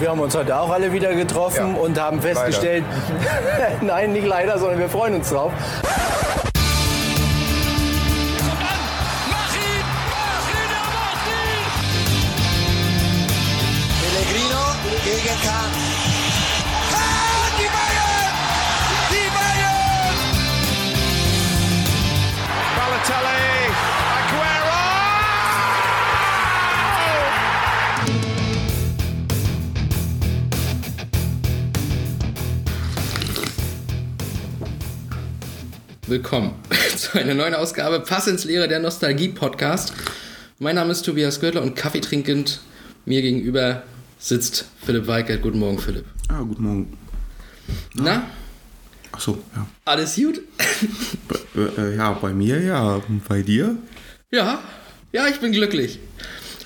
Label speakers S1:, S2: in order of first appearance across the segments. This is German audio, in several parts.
S1: Wir haben uns heute auch alle wieder getroffen
S2: Ja.
S1: und haben festgestellt, nein, nicht leider, sondern wir freuen uns drauf.
S3: Pellegrino gegen Kahn.
S4: Willkommen zu einer neuen Ausgabe Pass ins Leere der Nostalgie Podcast. Mein Name ist Tobias Görtler und Kaffee trinkend mir gegenüber sitzt Philipp Weigert. Guten Morgen, Philipp.
S2: Ah, guten Morgen.
S4: Na,
S2: Ach so, ja.
S4: alles gut?
S2: Äh, äh, ja, bei mir ja. Bei dir?
S4: Ja, ja, ich bin glücklich,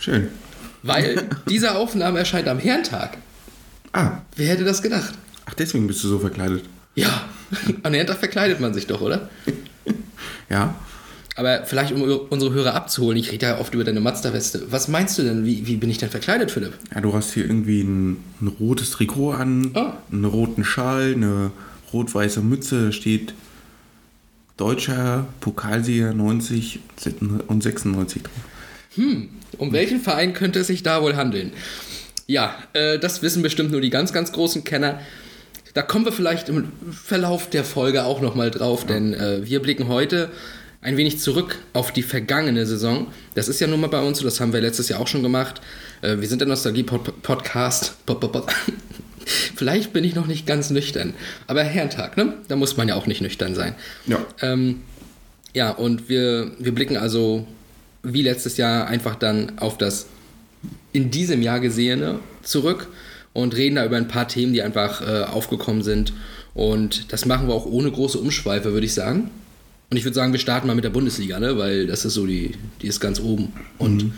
S2: Schön.
S4: weil diese Aufnahme erscheint am Herrentag.
S2: Ah,
S4: Wer hätte das gedacht?
S2: ach, deswegen bist du so verkleidet.
S4: Ja, an Herrentag verkleidet man sich doch, oder?
S2: Ja.
S4: Aber vielleicht, um unsere Hörer abzuholen, ich rede ja oft über deine Mazda-Weste. Was meinst du denn? Wie, wie bin ich denn verkleidet, Philipp?
S2: Ja, du hast hier irgendwie ein, ein rotes Trikot an,
S4: Ah.
S2: einen roten Schal, eine rot-weiße Mütze, da steht Deutscher Pokalsieger 90 und 96 drauf.
S4: Um welchen Verein könnte es sich da wohl handeln? Ja, äh, das wissen bestimmt nur die ganz, ganz großen Kenner. Da kommen wir vielleicht im Verlauf der Folge auch nochmal drauf, denn äh, wir blicken heute ein wenig zurück auf die vergangene Saison. Das ist ja nun mal bei uns so, das haben wir letztes Jahr auch schon gemacht. Äh, wir sind der Nostalgie-Podcast. Vielleicht bin ich noch nicht ganz nüchtern. Aber Herrentag, ne? Da muss man ja auch nicht nüchtern sein.
S2: Ja.
S4: Ähm, ja, und wir, wir blicken also wie letztes Jahr einfach dann auf das in diesem Jahr Gesehene zurück und reden da über ein paar Themen, die einfach äh, aufgekommen sind. Und das machen wir auch ohne große Umschweife, würde ich sagen. Und ich würde sagen, wir starten mal mit der Bundesliga, ne? weil das ist so die, die ist ganz oben. Und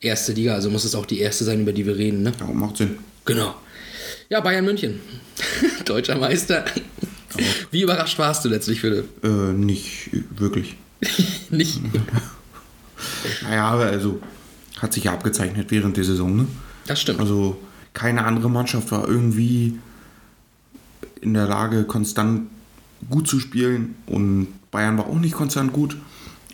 S4: erste Liga, also muss es auch die erste sein, über die wir reden. Ne?
S2: Ja, macht Sinn.
S4: Genau. Ja, Bayern München. Deutscher Meister. Wie überrascht warst du letztlich, Philipp?
S2: Äh, nicht wirklich.
S4: Nicht.
S2: Naja, aber also hat sich ja abgezeichnet während der Saison, ne?
S4: Das stimmt.
S2: Also keine andere Mannschaft war irgendwie in der Lage, konstant gut zu spielen und Bayern war auch nicht konstant gut,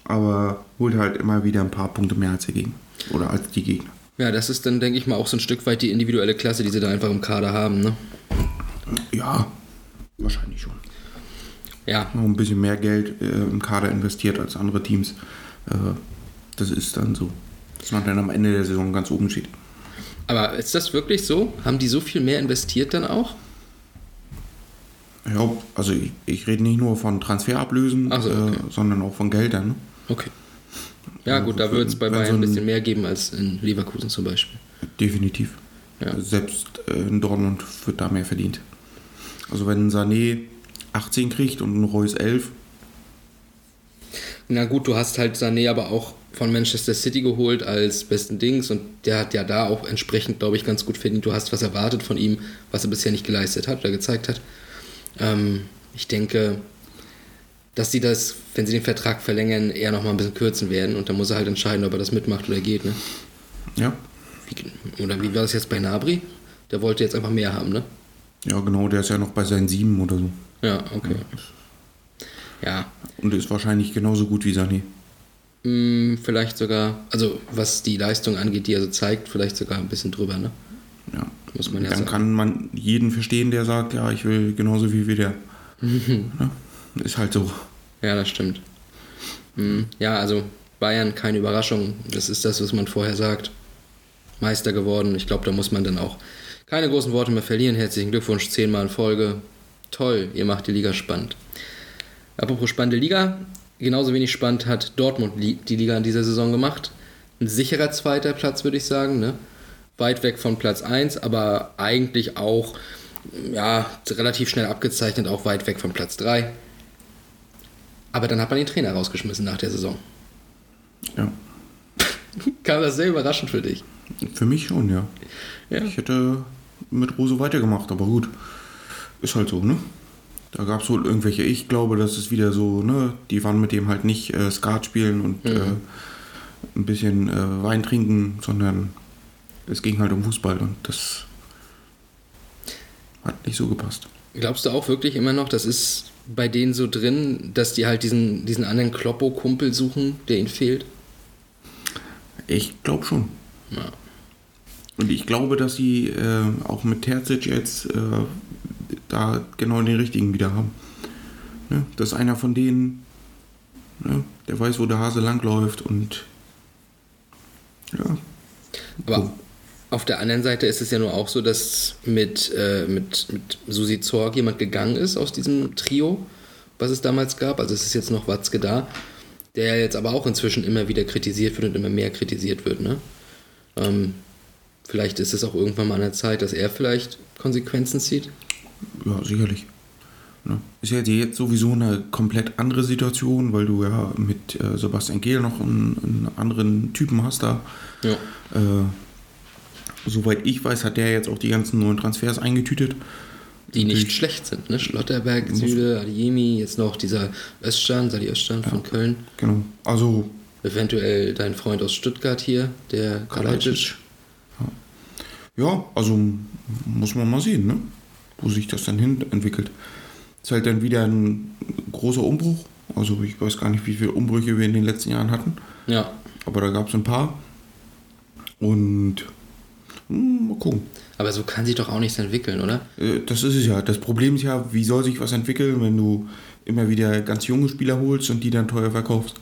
S2: aber holt halt immer wieder ein paar Punkte mehr als der Gegner oder als die Gegner.
S4: Ja, das ist dann, denke ich mal, auch so ein Stück weit die individuelle Klasse, die sie da einfach im Kader haben. Ne?
S2: Ja, wahrscheinlich schon.
S4: Ja,
S2: Noch ein bisschen mehr Geld äh, im Kader investiert als andere Teams. Äh, das ist dann so, dass man dann am Ende der Saison ganz oben steht.
S4: Aber ist das wirklich so? Haben die so viel mehr investiert dann auch?
S2: Ja, also ich, ich rede nicht nur von Transferablösen,
S4: so, okay.
S2: äh, sondern auch von Geldern. Ne?
S4: Okay. Ja, gut, da wird es bei Bayern
S2: so
S4: ein bisschen mehr geben als in Leverkusen zum Beispiel.
S2: Definitiv.
S4: Ja.
S2: Also Selbst äh, in Dortmund wird da mehr verdient. Also wenn ein Sané 18 kriegt und ein Reus 11,
S4: Na gut, du hast halt Sané aber auch von Manchester City geholt als besten Dings und der hat ja da auch entsprechend, glaube ich, ganz gut verdient. Du hast was erwartet von ihm, was er bisher nicht geleistet hat oder gezeigt hat. Ähm, ich denke, dass sie das, wenn sie den Vertrag verlängern, eher noch mal ein bisschen kürzen werden und dann muss er halt entscheiden, ob er das mitmacht oder geht. Ne?
S2: ja,
S4: Wie, oder wie war das jetzt bei Nabri? Der wollte jetzt einfach mehr haben, ne?
S2: ja genau, der ist ja noch bei seinen 7 oder so.
S4: Ja, okay. Ja,
S2: Und ist wahrscheinlich genauso gut wie Sané.
S4: Mh, vielleicht sogar, also was die Leistung angeht, die er so zeigt, vielleicht sogar ein bisschen drüber, ne?
S2: Ja.
S4: Muss man ja
S2: Dann
S4: sagen.
S2: kann man jeden verstehen, der sagt, ja, ich will genauso wie der. ja, ist halt so.
S4: Ja, das stimmt. Hm, Ja, also Bayern, keine Überraschung. Das ist das, was man vorher sagt. Meister geworden. Ich glaube, da muss man dann auch keine großen Worte mehr verlieren. Herzlichen Glückwunsch, zehnmal in Folge. Toll, ihr macht die Liga spannend. Apropos spannende Liga, genauso wenig spannend hat Dortmund die Liga in dieser Saison gemacht. Ein sicherer zweiter Platz, würde ich sagen. Ne? Weit weg von Platz 1, aber eigentlich auch ja, relativ schnell abgezeichnet, auch weit weg von Platz 3. Aber dann hat man den Trainer rausgeschmissen nach der Saison.
S2: Ja.
S4: Kam das sehr überraschend für dich?
S2: Für mich schon, ja.
S4: Ja.
S2: Ich hätte mit Rose weitergemacht, aber gut. Ist halt so, ne? Da gab es wohl irgendwelche, ich glaube, das ist wieder so, ne? Die waren mit dem halt nicht äh, Skat spielen und äh, ein bisschen äh, Wein trinken, sondern es ging halt um Fußball und das nicht so gepasst.
S4: Glaubst du auch wirklich immer noch, das ist bei denen so drin, dass die halt diesen, diesen anderen Kloppo-Kumpel suchen, der ihnen fehlt?
S2: Ich glaube schon.
S4: Ja.
S2: Und ich glaube, dass sie äh, auch mit Terzic jetzt äh, da genau den richtigen wieder haben. Ne? Dass einer von denen, ne? der weiß, wo der Hase langläuft und ja,
S4: Aber auf der anderen Seite ist es ja nur auch so, dass mit, äh, mit, mit Susi Zorg jemand gegangen ist aus diesem Trio, was es damals gab. Also es ist jetzt noch Watzke da, der jetzt aber auch inzwischen immer wieder kritisiert wird und immer mehr kritisiert wird. Ne? Ähm, vielleicht ist es auch irgendwann mal an der Zeit, dass er vielleicht Konsequenzen zieht.
S2: Ja, sicherlich. Ne? Ist ja jetzt sowieso eine komplett andere Situation, weil du ja mit äh, Sebastian Gehl noch einen, einen anderen Typen hast da.
S4: Ja.
S2: Äh, soweit ich weiß, hat der jetzt auch die ganzen neuen Transfers eingetütet.
S4: Die nicht
S2: Natürlich-
S4: schlecht sind. Ne? Schlotterberg, Süle, Adiemi, jetzt noch dieser Özcan, Sadi Özcan von Köln.
S2: Genau. Also
S4: Eventuell dein Freund aus Stuttgart hier, der Kalajdzic.
S2: Ja, also muss man mal sehen, ne? Wo sich das dann hin entwickelt. Ist halt dann wieder ein großer Umbruch. Also ich weiß gar nicht, wie viele Umbrüche wir in den letzten Jahren hatten,
S4: Ja,
S2: aber da gab es ein paar. Und hm, mal gucken.
S4: aber so kann sich doch auch nichts entwickeln, oder?
S2: Äh, Das ist es ja. Das Problem ist ja, wie soll sich was entwickeln, wenn du immer wieder ganz junge Spieler holst und die dann teuer verkaufst.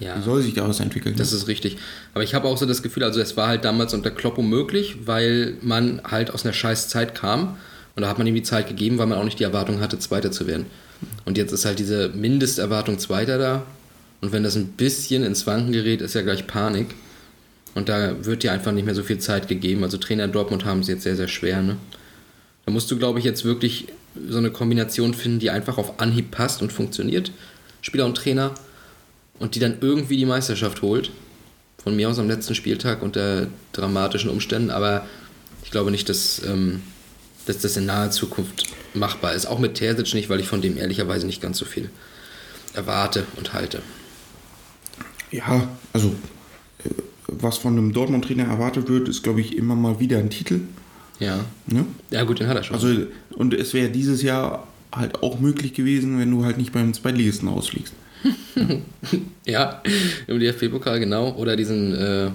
S4: Ja,
S2: Wie soll sich daraus entwickeln?
S4: das ist richtig. Aber ich habe auch so das Gefühl, also es war halt damals unter Kloppo möglich, weil man halt aus einer scheiß Zeit kam und da hat man die Zeit gegeben, weil man auch nicht die Erwartung hatte, Zweiter zu werden. Und jetzt ist halt diese Mindesterwartung Zweiter da und wenn das ein bisschen ins Wanken gerät, ist ja gleich Panik. Und da wird dir einfach nicht mehr so viel Zeit gegeben. Also Trainer in Dortmund haben es jetzt sehr, sehr schwer. Ne? Da musst du, glaube ich, jetzt wirklich so eine Kombination finden, die einfach auf Anhieb passt und funktioniert. Spieler und Trainer. Und die dann irgendwie die Meisterschaft holt. Von mir aus am letzten Spieltag unter dramatischen Umständen. Aber ich glaube nicht, dass, ähm, dass das in naher Zukunft machbar ist. Auch mit Terzic nicht, weil ich von dem ehrlicherweise nicht ganz so viel erwarte und halte.
S2: Ja, also äh, was von einem Dortmund-Trainer erwartet wird, ist, glaube ich, immer mal wieder ein Titel.
S4: Ja.
S2: Ne?
S4: Ja, gut, den hat er schon.
S2: Also, und es wäre dieses Jahr halt auch möglich gewesen, wenn du halt nicht beim Zweitligisten ausfliegst.
S4: Ja, im DFB-Pokal, genau. Oder diesen, äh,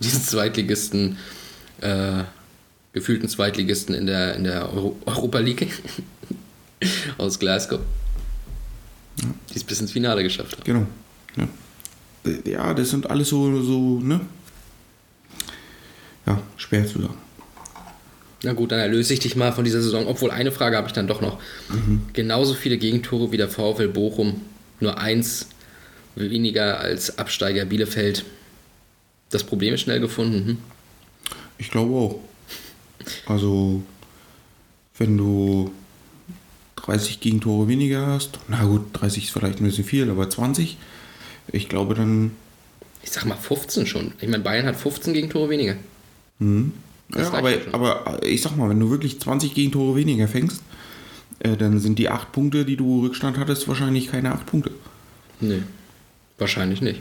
S4: diesen Zweitligisten, äh, gefühlten Zweitligisten in der, in der Euro Europa League aus Glasgow. Die es bis ins Finale geschafft haben.
S2: Genau. Ja, ja das sind alles so, so, ne? Ja, schwer zu sagen.
S4: Na gut, dann erlöse ich dich mal von dieser Saison. Obwohl, eine Frage habe ich dann doch noch. Genauso viele Gegentore wie der VfL Bochum, nur eins weniger als Absteiger Bielefeld. Das Problem ist schnell gefunden. Hm?
S2: Ich glaube auch. Also, wenn du 30 Gegentore weniger hast, na gut, 30 ist vielleicht ein bisschen viel, aber 20, ich glaube dann,
S4: Ich sag mal 15 schon. Ich meine, Bayern hat 15 Gegentore weniger. Das
S2: ja, aber, aber ich sag mal, wenn du wirklich 20 Gegentore weniger fängst, äh, dann sind die 8 Punkte, die du Rückstand hattest, wahrscheinlich keine 8 Punkte.
S4: Nee, wahrscheinlich nicht.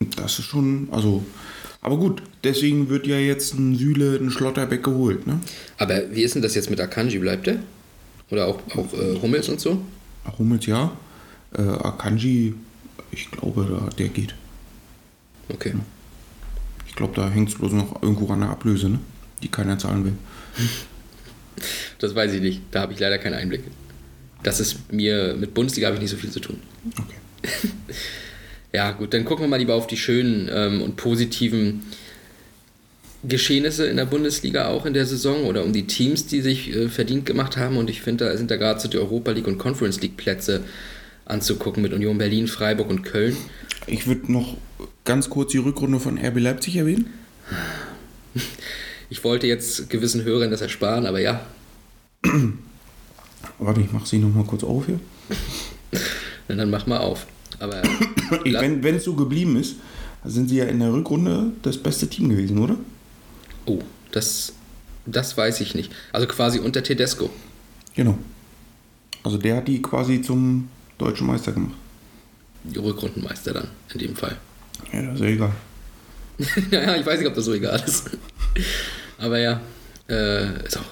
S2: Und Das ist schon, also, aber gut, deswegen wird ja jetzt ein Süle, ein Schlotterbeck geholt, ne?
S4: Aber wie ist denn das jetzt mit Akanji? Bleibt der? Oder auch, auch äh, Hummels und so?
S2: Hummels ja, äh, Akanji, ich glaube, da- der geht.
S4: Okay.
S2: Ich glaube, da hängt es bloß noch irgendwo an der Ablöse, ne? die keiner zahlen will.
S4: Das weiß ich nicht. Da habe ich leider keinen Einblick. Das ist mir, mit Bundesliga habe ich nicht so viel zu tun.
S2: Okay.
S4: Ja, gut, dann gucken wir mal lieber auf die schönen ähm, und positiven Geschehnisse in der Bundesliga auch in der Saison oder um die Teams, die sich äh, verdient gemacht haben. Und ich finde, da sind da gerade so die Europa League und Conference League Plätze anzugucken mit Union Berlin, Freiburg und Köln.
S2: Ich würde noch ganz kurz die Rückrunde von RB Leipzig erwähnen.
S4: Ich wollte jetzt gewissen Hörern das ersparen, aber ja,
S2: Warte, ich mache sie noch mal kurz auf hier.
S4: dann mach mal auf. Aber
S2: wenn es so geblieben ist, sind sie ja in der Rückrunde das beste Team gewesen, oder?
S4: oh, das, das weiß ich nicht. Also quasi unter Tedesco.
S2: Genau. Also der hat die quasi zum deutschen Meister gemacht.
S4: Die Rückrundenmeister dann, in dem Fall.
S2: Ja, das ist ja egal.
S4: naja, ich weiß nicht, ob das so egal ist. Aber ja, äh, ist auch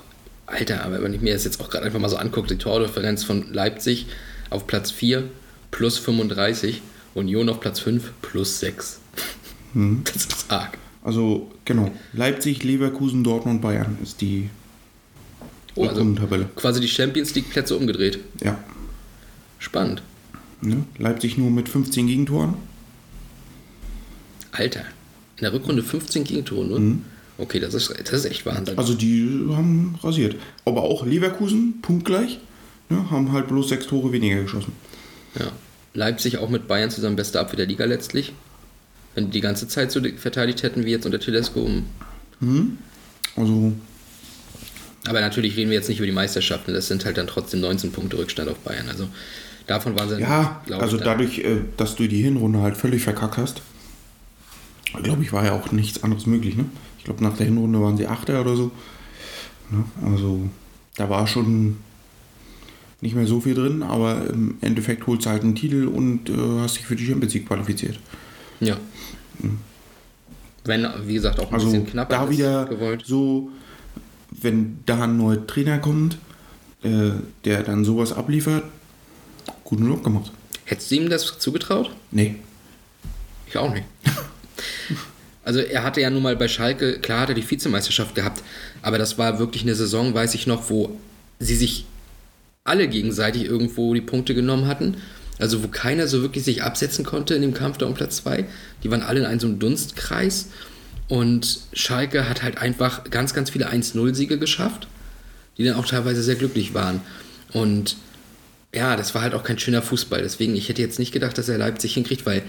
S4: Alter, aber wenn ich mir das jetzt auch gerade einfach mal so angucke, die Tordifferenz von Leipzig auf Platz 4 plus 35, Union auf Platz 5 plus 6. Das ist arg.
S2: Also, genau. Leipzig, Leverkusen, Dortmund, Bayern ist die
S4: Oh, also
S2: Rückrundentabelle.
S4: quasi die Champions League Plätze umgedreht.
S2: Ja.
S4: Spannend.
S2: Ne? Leipzig nur mit 15 Gegentoren.
S4: Alter, in der Rückrunde 15 Gegentore nur? Okay, das ist, das ist echt Wahnsinn.
S2: Also die haben rasiert. Aber auch Leverkusen, punktgleich, ne? haben halt bloß sechs Tore weniger geschossen.
S4: Ja. Leipzig auch mit Bayern zusammen beste Abwehr der Liga letztlich. Wenn die die ganze Zeit so verteidigt hätten wie jetzt unter Tedesco. um-
S2: Also,
S4: Aber natürlich reden wir jetzt nicht über die Meisterschaften. Das sind halt dann trotzdem 19 Punkte Rückstand auf Bayern. Also davon waren sie,
S2: ja, also
S4: ich, dann-
S2: dadurch, äh, dass du die Hinrunde halt völlig verkackt hast, glaube ich, war ja auch nichts anderes möglich. Ne? Ich glaube, nach der Hinrunde waren sie Achter oder so. Ne? Also, da war schon nicht mehr so viel drin, aber im Endeffekt holst du halt einen Titel und äh, hast dich für die Champions League qualifiziert.
S4: Ja. Wenn, wie gesagt, auch ein
S2: Also
S4: bisschen knapper
S2: da wieder
S4: gewollt.
S2: so, wenn da ein neuer Trainer kommt, äh, der dann sowas abliefert, guten Lob gemacht.
S4: Hättest du ihm das zugetraut?
S2: Nee.
S4: Ich auch nicht. Also er hatte ja nun mal bei Schalke, klar hat er die Vizemeisterschaft gehabt, aber das war wirklich eine Saison, weiß ich noch, wo sie sich alle gegenseitig irgendwo die Punkte genommen hatten. Also wo keiner so wirklich sich absetzen konnte in dem Kampf da um Platz 2. Die waren alle in einem so einem Dunstkreis. Und Schalke hat halt einfach ganz, ganz viele 1-0-Siege geschafft, die dann auch teilweise sehr glücklich waren. Und ja, das war halt auch kein schöner Fußball. Deswegen, ich hätte jetzt nicht gedacht, dass er Leipzig hinkriegt, weil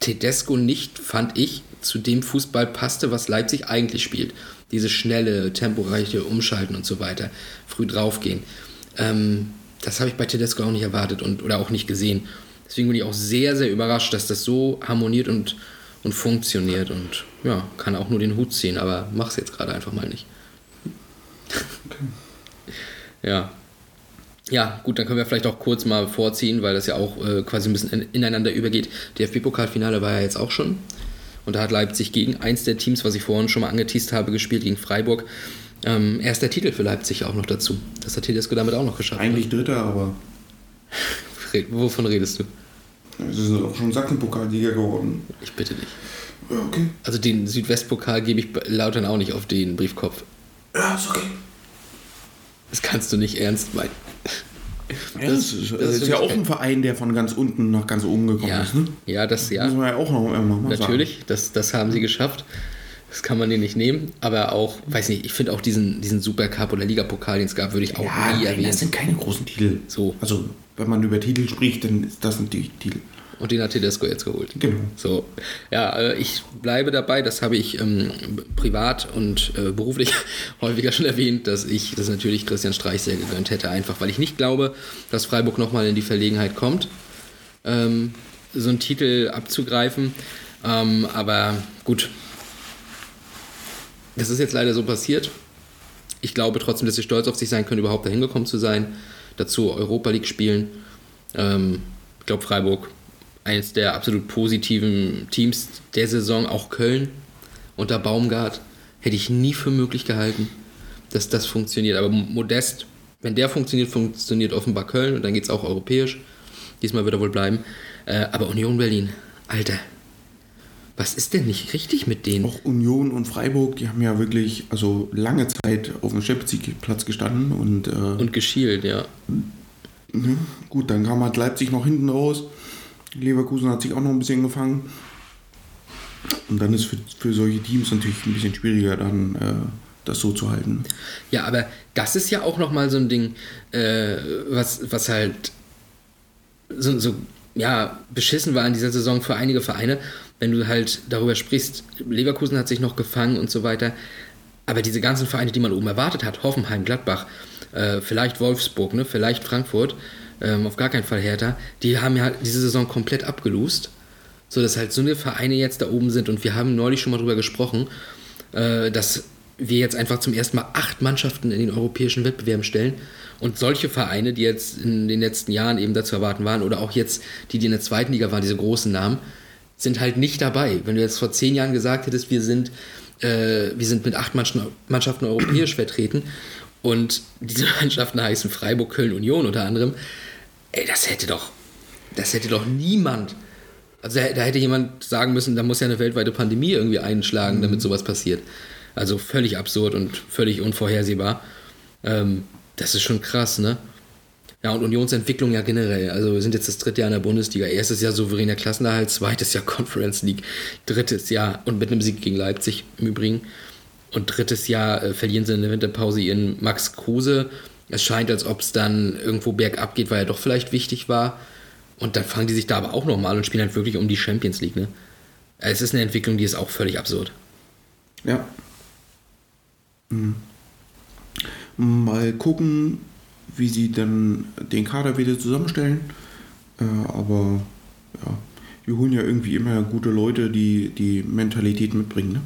S4: Tedesco nicht, fand ich, zu dem Fußball passte, was Leipzig eigentlich spielt. Diese schnelle, temporeiche Umschalten und so weiter, früh draufgehen. Ähm, das habe ich bei Tedesco auch nicht erwartet und, oder auch nicht gesehen. Deswegen bin ich auch sehr, sehr überrascht, dass das so harmoniert und, und funktioniert. Und ja, kann auch nur den Hut ziehen, aber mach's jetzt gerade einfach mal nicht. ja. Ja, gut, dann können wir vielleicht auch kurz mal vorziehen, weil das ja auch äh, quasi ein bisschen in, ineinander übergeht. DFB-Pokalfinale war ja jetzt auch schon. Und da hat Leipzig gegen eins der Teams, was ich vorhin schon mal angeteased habe, gespielt, gegen Freiburg. Ähm, erster Titel für Leipzig auch noch dazu. Das hat Tedesco damit auch noch geschafft.
S2: Eigentlich Dritter, aber
S4: Wovon redest du?
S2: sie sind auch schon Sachsenpokalsieger geworden.
S4: Ich bitte dich.
S2: Ja, okay.
S4: Also den Südwestpokal gebe ich Lautern auch nicht auf den Briefkopf.
S2: Ja, ist okay.
S4: Das kannst du nicht ernst meinen.
S2: Ja, das, ist, das ist ja auch ein Verein, der von ganz unten nach ganz oben gekommen
S4: Ja,
S2: ist. Ne?
S4: ja, das ja.
S2: Muss man ja auch noch immer mal
S4: Natürlich, das, das haben sie geschafft. Das kann man denen nicht nehmen. Aber auch, weiß nicht, ich finde auch diesen, diesen Supercup oder Ligapokal, den es gab, würde ich auch.
S2: Ja,
S4: nie
S2: nein,
S4: erwähnen.
S2: das sind keine großen Titel.
S4: So.
S2: Also, wenn man über Titel spricht, dann ist das natürlich Titel.
S4: Und den hat Tedesco jetzt geholt.
S2: Genau.
S4: So, ja, äh, ich bleibe dabei, das habe ich ähm, privat und äh, beruflich häufiger schon erwähnt, dass ich das natürlich Christian Streich sehr gegönnt hätte, einfach weil ich nicht glaube, dass Freiburg nochmal in die Verlegenheit kommt, ähm, so einen Titel abzugreifen. Ähm, aber gut, das ist jetzt leider so passiert. Ich glaube trotzdem, dass sie stolz auf sich sein können, überhaupt dahin gekommen zu sein. Dazu Europa League spielen. Ähm, ich glaube, Freiburg, eines der absolut positiven Teams der Saison, auch Köln unter Baumgart, hätte ich nie für möglich gehalten, dass das funktioniert. Aber Modest, wenn der funktioniert, funktioniert offenbar Köln und dann geht es auch europäisch. Diesmal wird er wohl bleiben. Äh, aber Union Berlin, Alter, was ist denn nicht richtig mit denen?
S2: Auch Union und Freiburg, die haben ja wirklich also lange Zeit auf dem Champions League Platz gestanden und, äh,
S4: Und geschielt, ja.
S2: ne, gut, dann kam halt Leipzig noch hinten raus. Leverkusen hat sich auch noch ein bisschen gefangen. Und dann ist für, für solche Teams natürlich ein bisschen schwieriger, dann äh, das so zu halten.
S4: Ja, aber das ist ja auch nochmal so ein Ding, äh, was, was halt so, so ja, beschissen war in dieser Saison für einige Vereine, wenn du halt darüber sprichst, Leverkusen hat sich noch gefangen und so weiter. Aber diese ganzen Vereine, die man oben erwartet hat, Hoffenheim, Gladbach, äh, vielleicht Wolfsburg, ne, vielleicht Frankfurt, ähm, auf gar keinen Fall Hertha, die haben ja diese Saison komplett abgelust. So dass halt so eine Vereine jetzt da oben sind und wir haben neulich schon mal drüber gesprochen, äh, dass wir jetzt einfach zum ersten Mal acht Mannschaften in den europäischen Wettbewerben stellen und solche Vereine, die jetzt in den letzten Jahren eben dazu erwarten waren oder auch jetzt die, die in der zweiten Liga waren, diese großen Namen, sind halt nicht dabei. Wenn du jetzt vor zehn Jahren gesagt hättest, wir sind, äh, wir sind mit acht Mannschaften, europäisch vertreten Und diese Mannschaften heißen Freiburg, Köln, Union unter anderem. Ey, das hätte doch, das hätte doch niemand. Also da, hätte jemand sagen müssen, da muss ja eine weltweite Pandemie irgendwie einschlagen, damit sowas passiert. Also völlig absurd und völlig unvorhersehbar. Ähm, das ist schon krass, ne? Ja, und Unionsentwicklung ja generell. Also wir sind jetzt das dritte Jahr in der Bundesliga. Erstes Jahr souveräner Klassenerhalt, zweites Jahr Conference League, drittes Jahr und mit einem Sieg gegen Leipzig im Übrigen. Und drittes Jahr äh, verlieren sie in der Winterpause ihren Max Kruse. Es scheint, als ob es dann irgendwo bergab geht, weil er doch vielleicht wichtig war. Und dann fangen die sich da aber auch nochmal und spielen halt wirklich um die Champions League. Ne? Es ist eine Entwicklung, die ist auch völlig absurd.
S2: Ja. Mhm. Mal gucken, wie sie dann den Kader wieder zusammenstellen. Äh, aber ja, die holen ja irgendwie immer gute Leute, die die Mentalität mitbringen. Ne?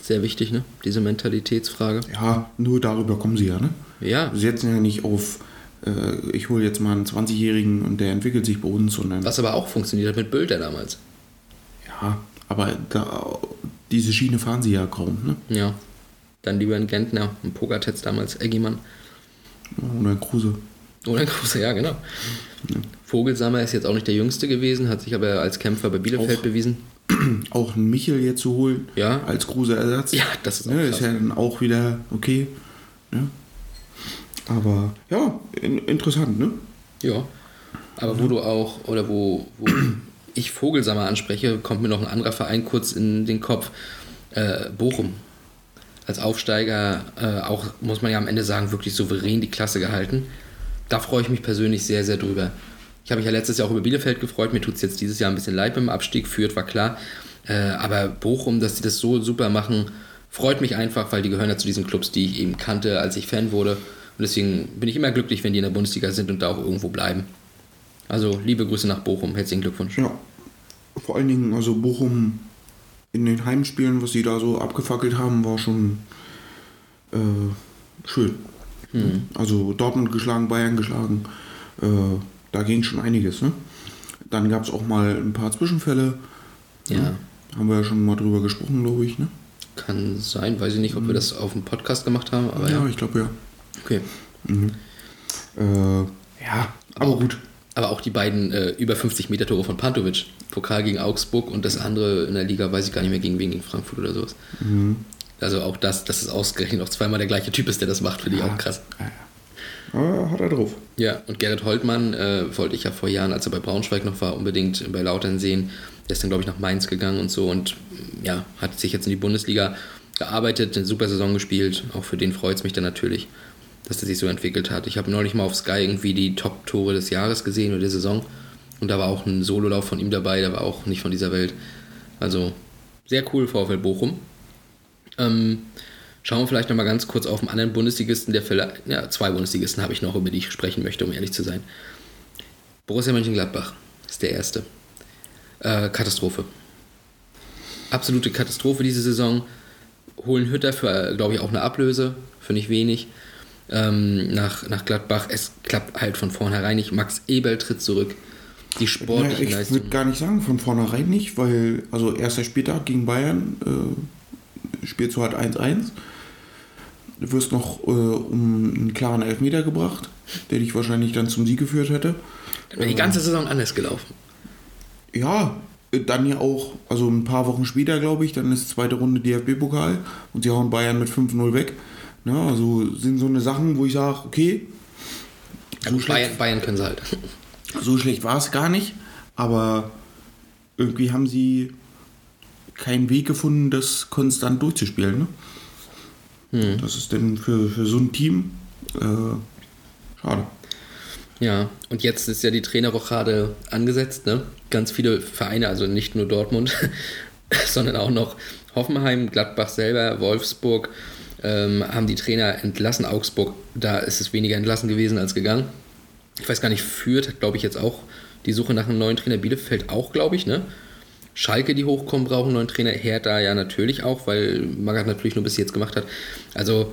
S4: Sehr wichtig, ne? Diese Mentalitätsfrage.
S2: Ja, nur darüber kommen sie ja. Ne?
S4: Ja.
S2: Sie setzen ja nicht auf, äh, ich hole jetzt mal einen 20-Jährigen und der entwickelt sich bei uns, sondern.
S4: Was aber auch funktioniert hat mit Bülter damals.
S2: Ja, aber da, diese Schiene fahren sie ja kaum. Ne?
S4: Ja. Dann lieber ein Gentner, ein Pogatetz damals, Eggimann.
S2: Oder ein Kruse.
S4: Oder ein Kruse, ja, genau. Vogelsammer ist jetzt auch nicht der Jüngste gewesen, hat sich aber als Kämpfer bei Bielefeld
S2: Auch-
S4: bewiesen.
S2: Auch einen Michel jetzt zu holen,
S4: Ja.
S2: als Kruse-Ersatz.
S4: Ja, das ist auch
S2: ne,
S4: krass.
S2: ist ja dann auch wieder okay. Ne? Aber ja, in, interessant, ne?
S4: Ja. Aber wo du auch, oder wo, wo ich Vogelsammer anspreche, kommt mir noch ein anderer Verein kurz in den Kopf. Äh, Bochum. Als Aufsteiger äh, auch, muss man ja am Ende sagen, wirklich souverän die Klasse gehalten. Da freue ich mich persönlich sehr, sehr drüber. Ich habe mich ja letztes Jahr auch über Bielefeld gefreut. Mir tut es jetzt dieses Jahr ein bisschen leid beim Abstieg. Führt war klar. Äh, aber Bochum, dass die das so super machen, freut mich einfach, weil die gehören ja zu diesen Clubs, die ich eben kannte, als ich Fan wurde. Und deswegen bin ich immer glücklich, wenn die in der Bundesliga sind und da auch irgendwo bleiben. Also liebe Grüße nach Bochum. Herzlichen Glückwunsch.
S2: Ja. Vor allen Dingen, also Bochum in den Heimspielen, was sie da so abgefackelt haben, war schon äh, schön.
S4: Hm.
S2: Also Dortmund geschlagen, Bayern geschlagen. Äh, da ging schon einiges. Ne? Dann gab es auch mal ein paar Zwischenfälle.
S4: Ja,
S2: Haben wir ja schon mal drüber gesprochen, glaube ich. Ne?
S4: kann sein. Weiß ich nicht, ob wir das auf dem Podcast gemacht haben, aber
S2: Ja,
S4: ja.
S2: ich glaube ja.
S4: Okay.
S2: Äh, ja, aber gut.
S4: Aber auch die beiden äh, über 50 Meter Tore von Pantovic. Pokal gegen Augsburg und das andere in der Liga, weiß ich gar nicht mehr, gegen wen, gegen Frankfurt oder sowas. Also auch das, dass es ausgerechnet auch zweimal der gleiche Typ ist, der das macht, finde ich auch krass.
S2: Aber hat er drauf.
S4: Ja, und Gerrit Holtmann äh, wollte ich ja vor Jahren, als er bei Braunschweig noch war, unbedingt bei Lautern sehen. Der ist dann, glaube ich, nach Mainz gegangen und so und ja, hat sich jetzt in die Bundesliga gearbeitet, eine super Saison gespielt. Auch für den freut es mich dann natürlich, dass er sich so entwickelt hat. Ich habe neulich mal auf Sky irgendwie die Top-Tore des Jahres gesehen oder der Saison und da war auch ein Sololauf von ihm dabei, der war auch nicht von dieser Welt. Also sehr cool, VfL Bochum. Ähm, schauen wir vielleicht nochmal ganz kurz auf einen anderen Bundesligisten, der vielleicht, ja, zwei Bundesligisten habe ich noch, über die ich sprechen möchte, um ehrlich zu sein. Borussia Mönchengladbach ist der erste. Äh, Katastrophe. Absolute Katastrophe diese Saison. Holen Hütter für, glaube ich, auch eine Ablöse, für nicht wenig. Ähm, nach, nach Gladbach. Es klappt halt von vornherein nicht. Max Ebel tritt zurück. Die
S2: Ja,
S4: sportlichen
S2: ich würde gar nicht sagen, von vornherein nicht, weil, also erster Spieltag gegen Bayern, äh, spielst du halt 1-1. Du wirst noch äh, um einen klaren Elfmeter gebracht, der dich wahrscheinlich dann zum Sieg geführt hätte.
S4: Dann wäre die ganze Saison anders gelaufen.
S2: Ja, äh, dann ja auch, also ein paar Wochen später, glaube ich, dann ist zweite Runde DFB-Pokal und sie hauen Bayern mit 5-0 weg. Ja, also sind so eine Sachen, wo ich sage, okay,
S4: Ja, gut, Bayern, Bayern können sie halt.
S2: So schlecht war es gar nicht, aber irgendwie haben sie keinen Weg gefunden, das konstant durchzuspielen. Ne?
S4: Hm.
S2: Das ist denn für, für so ein Team äh, schade.
S4: Ja, und jetzt ist ja die Trainerrochade angesetzt, ne? Ganz viele Vereine, also nicht nur Dortmund, sondern auch noch Hoffenheim, Gladbach selber, Wolfsburg, ähm, haben die Trainer entlassen. Augsburg, da ist es weniger entlassen gewesen als gegangen. Ich weiß gar nicht, Fürth hat, glaube ich, jetzt auch die Suche nach einem neuen Trainer. Bielefeld auch, glaube ich, ne? Schalke, die hochkommen, brauchen einen neuen Trainer. Hertha ja natürlich auch, weil Magath natürlich nur bis jetzt gemacht hat. Also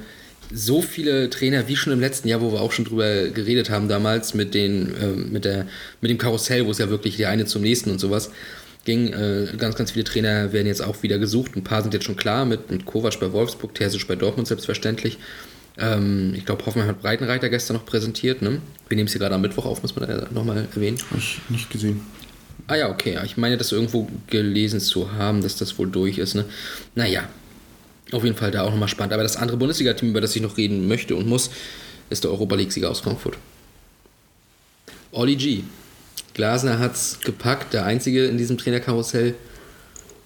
S4: so viele Trainer wie schon im letzten Jahr, wo wir auch schon drüber geredet haben damals mit, den, äh, mit, der, mit dem Karussell, wo es ja wirklich der eine zum nächsten und sowas ging. Äh, ganz, ganz viele Trainer werden jetzt auch wieder gesucht. Ein paar sind jetzt schon klar mit, mit Kovac bei Wolfsburg, Terzic bei Dortmund selbstverständlich. Ähm, ich glaube, Hoffenheim hat Breitenreiter gestern noch präsentiert. Ne? Wir nehmen es hier gerade am Mittwoch auf, muss man da nochmal erwähnen.
S2: Habe ich nicht gesehen.
S4: Ah ja, okay. Ich meine, das irgendwo gelesen zu haben, dass das wohl durch ist. Ne? Naja, auf jeden Fall da auch nochmal spannend. Aber das andere Bundesliga-Team, über das ich noch reden möchte und muss, ist der Europa League-Sieger aus Frankfurt. Olli G. Glasner hat's gepackt, der Einzige in diesem Trainerkarussell,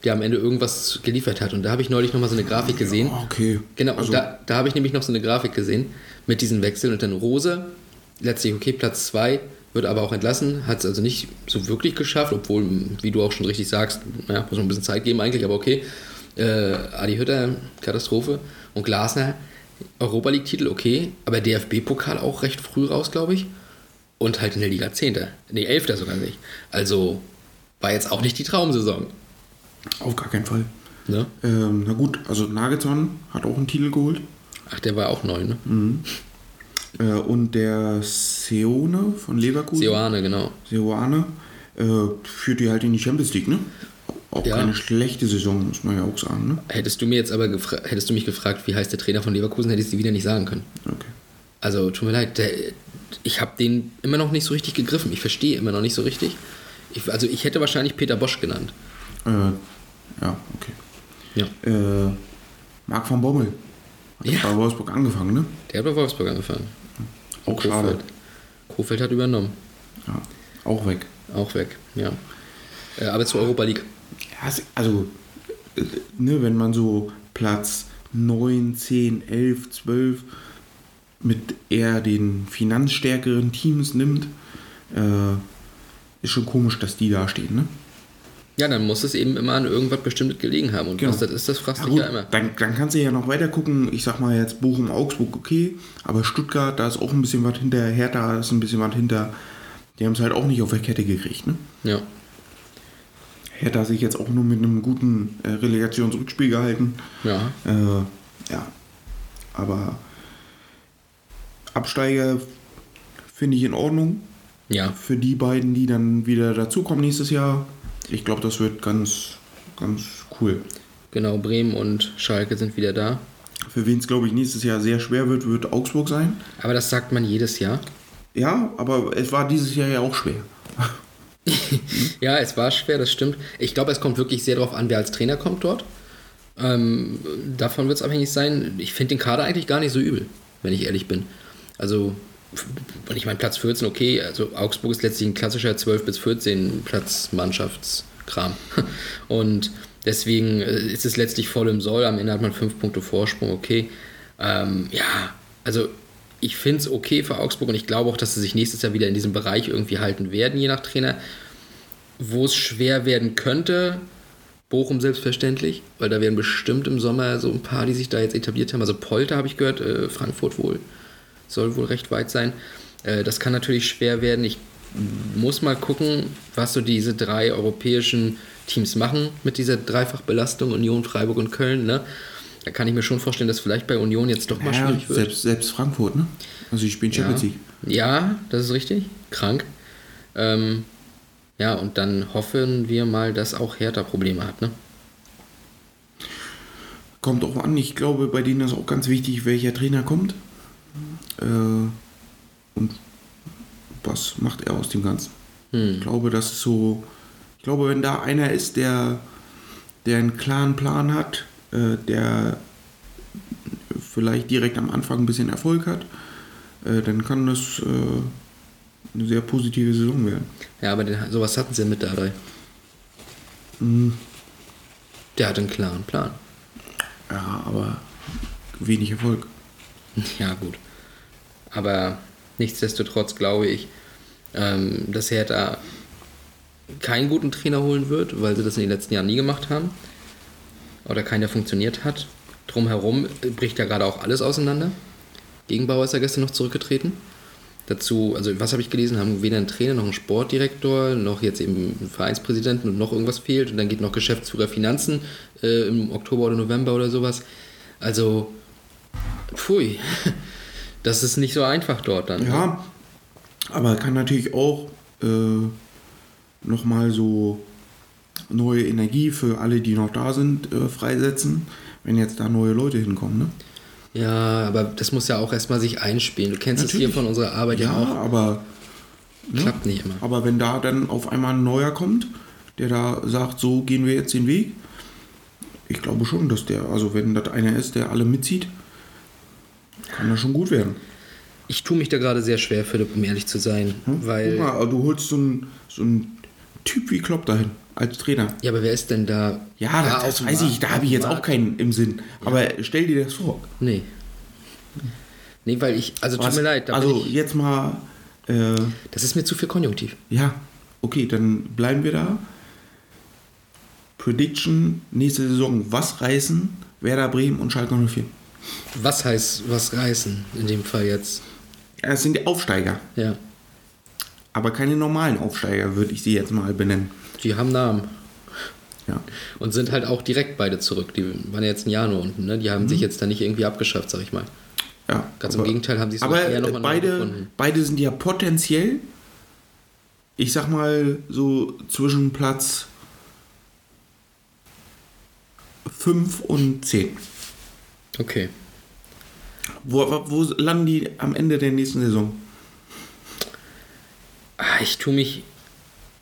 S4: der am Ende irgendwas geliefert hat. Und da habe ich neulich nochmal so eine Grafik gesehen.
S2: Ja, okay.
S4: Genau,
S2: Also-
S4: und da, da habe ich nämlich noch so eine Grafik gesehen mit diesen Wechseln und dann Rose, letztlich okay, Platz 2, wird aber auch entlassen, hat es also nicht so wirklich geschafft, obwohl, wie du auch schon richtig sagst, naja, muss man ein bisschen Zeit geben eigentlich, aber okay. Äh, Adi Hütter, Katastrophe. Und Glasner, Europa League-Titel, okay, aber DFB-Pokal auch recht früh raus, glaube ich. Und halt in der Liga 10. Nee, 11. sogar nicht. Also war jetzt auch nicht die Traumsaison.
S2: Auf gar keinen Fall.
S4: Ne?
S2: Ähm, na gut, also Nagelsmann hat auch einen Titel geholt.
S4: Ach, der war auch neu, ne?
S2: Äh, und der Seone von Leverkusen.
S4: Seoane, genau.
S2: Seoane äh, führt die halt in die Champions League, ne? Auch
S4: Ja.
S2: keine schlechte Saison, muss man ja auch sagen, ne?
S4: Hättest du mir jetzt aber hättest du mich gefragt, wie heißt der Trainer von Leverkusen, hätte ich es dir wieder nicht sagen können.
S2: Okay.
S4: Also tut mir leid, der, ich habe den immer noch nicht so richtig gegriffen. Ich verstehe immer noch nicht so richtig. Ich, also ich hätte wahrscheinlich Peter Bosch genannt.
S2: Äh, ja, okay.
S4: Ja.
S2: Äh, Marc van Bommel. Hat
S4: Ja.
S2: bei Wolfsburg angefangen, ne?
S4: Der hat bei Wolfsburg angefangen.
S2: Auch
S4: Kofeld.
S2: schade.
S4: Kofeld hat übernommen.
S2: Ja, auch weg.
S4: Auch weg, ja. Äh, aber zur Europa League.
S2: Also, äh, ne, wenn man so Platz 9, 10, 11, 12 mit eher den finanzstärkeren Teams nimmt, äh, ist schon komisch, dass die da stehen, ne?
S4: Ja, dann muss es eben immer an irgendwas Bestimmtes gelegen haben. Und
S2: Genau.
S4: was das ist, das fragst
S2: Ja,
S4: du ja immer.
S2: dann, dann kannst du ja noch weiter gucken. Ich sag mal jetzt Bochum, Augsburg, okay. Aber Stuttgart, da ist auch ein bisschen was hinter. Hertha ist ein bisschen was hinter. Die haben es halt auch nicht auf der Kette gekriegt, ne?
S4: Ja.
S2: Hertha sich jetzt auch nur mit einem guten äh, Relegationsrückspiel gehalten.
S4: Ja.
S2: Äh, ja. Aber Absteiger finde ich in Ordnung.
S4: Ja.
S2: Für die beiden, die dann wieder dazukommen nächstes Jahr. Ich glaube, das wird ganz, ganz cool.
S4: Genau, Bremen und Schalke sind wieder da.
S2: Für wen es, glaube ich, nächstes Jahr sehr schwer wird, wird Augsburg sein.
S4: Aber das sagt man jedes Jahr.
S2: Ja, aber es war dieses Jahr ja auch schwer.
S4: Ja, es war schwer, das stimmt. Ich glaube, es kommt wirklich sehr darauf an, wer als Trainer kommt dort. Ähm, davon wird es abhängig sein. Ich finde den Kader eigentlich gar nicht so übel, wenn ich ehrlich bin. Also, und ich meine, Platz 14, okay, also Augsburg ist letztlich ein klassischer 12 bis 14 Platz Mannschaftskram. Und deswegen äh, ist es letztlich voll im Soll. Am Ende hat man fünf Punkte Vorsprung, okay. Ähm, ja, also ich finde es okay für Augsburg und ich glaube auch, dass sie sich nächstes Jahr wieder in diesem Bereich irgendwie halten werden, je nach Trainer. Wo es schwer werden könnte, Bochum selbstverständlich, weil da werden bestimmt im Sommer so ein paar, die sich da jetzt etabliert haben. Also Polter habe ich gehört, äh, Frankfurt wohl, soll wohl recht weit sein. Äh, das kann natürlich schwer werden. Ich muss mal gucken, was so diese drei europäischen Teams machen mit dieser Dreifachbelastung Union, Freiburg und Köln. Ne? Da kann ich mir schon vorstellen, dass vielleicht bei Union jetzt doch mal
S2: Ja,
S4: schwierig wird.
S2: selbst, selbst Frankfurt, ne? Also die spielen Champions
S4: Ja.
S2: League.
S4: Ja, das ist richtig. Krank. Ähm, ja, und dann hoffen wir mal, dass auch Hertha Probleme hat, ne?
S2: Kommt auch an, ich glaube, bei denen ist auch ganz wichtig, welcher Trainer kommt. Äh, und was macht er aus dem Ganzen.
S4: Hm.
S2: Ich glaube, das ist so. Ich glaube, wenn da einer ist, der, der einen klaren Plan hat, äh, der vielleicht direkt am Anfang ein bisschen Erfolg hat, äh, dann kann das äh, eine sehr positive Saison werden.
S4: Ja, aber den, sowas hatten sie mit Dardai.
S2: Mhm.
S4: Der hat einen klaren Plan.
S2: Ja, aber wenig Erfolg.
S4: Ja, gut. Aber nichtsdestotrotz glaube ich, ähm, dass Hertha keinen guten Trainer holen wird, weil sie das in den letzten Jahren nie gemacht haben. Oder keiner funktioniert hat. Drumherum bricht ja gerade auch alles auseinander. Gegenbauer ist ja gestern noch zurückgetreten. Dazu, also was habe ich gelesen, haben weder einen Trainer noch einen Sportdirektor, noch jetzt eben einen Vereinspräsidenten und noch irgendwas fehlt. Und dann geht noch Geschäftsführer Finanzen äh, im Oktober oder November oder sowas. Also, pfui. Das ist nicht so einfach dort dann. ne?
S2: Ja, aber kann natürlich auch äh, nochmal so neue Energie für alle, die noch da sind, äh, freisetzen, wenn jetzt da neue Leute hinkommen. Ne?
S4: Ja, aber das muss ja auch erstmal sich einspielen. Du kennst es hier von unserer Arbeit ja,
S2: Ja,
S4: auch.
S2: aber, ne?
S4: Klappt nicht immer.
S2: aber wenn da dann auf einmal ein neuer kommt, der da sagt, so gehen wir jetzt den Weg, ich glaube schon, dass der, also wenn das einer ist, der alle mitzieht, kann das schon gut werden.
S4: Ich tue mich da gerade sehr schwer, Philipp, um ehrlich zu sein.
S2: Hm?
S4: Weil.
S2: Guck mal, du holst so einen, so einen Typ wie Klopp dahin, als Trainer.
S4: Ja, aber wer ist denn da?
S2: Ja, das, das weiß ich, da habe ich jetzt auch keinen im Sinn. Aber stell dir das vor.
S4: Nee. Nee, weil ich. Also tut
S2: Was-
S4: mir leid. Da
S2: also
S4: ich,
S2: jetzt mal, äh,
S4: das ist mir zu viel Konjunktiv.
S2: ja, okay, dann bleiben wir da. Prediction nächste Saison. Was reißen Werder Bremen und Schalke 04?
S4: Was heißt was reißen in dem Fall jetzt?
S2: Ja, Es sind die Aufsteiger,
S4: Ja.
S2: aber keine normalen Aufsteiger, würde ich sie jetzt mal benennen.
S4: Die haben Namen.
S2: Ja.
S4: Und sind halt auch direkt beide zurück. Die waren ja jetzt ein Jahr nur unten, ne? Die haben sich jetzt da nicht irgendwie abgeschafft, sag ich mal.
S2: Ja,
S4: Ganz im Gegenteil, haben sie es
S2: aber
S4: eher noch mal neu
S2: beide,
S4: gefunden.
S2: beide sind ja potenziell, ich sag mal, so zwischen Platz 5 und 10.
S4: Okay.
S2: Wo, wo landen die am Ende der nächsten Saison?
S4: Ah, ich tue mich.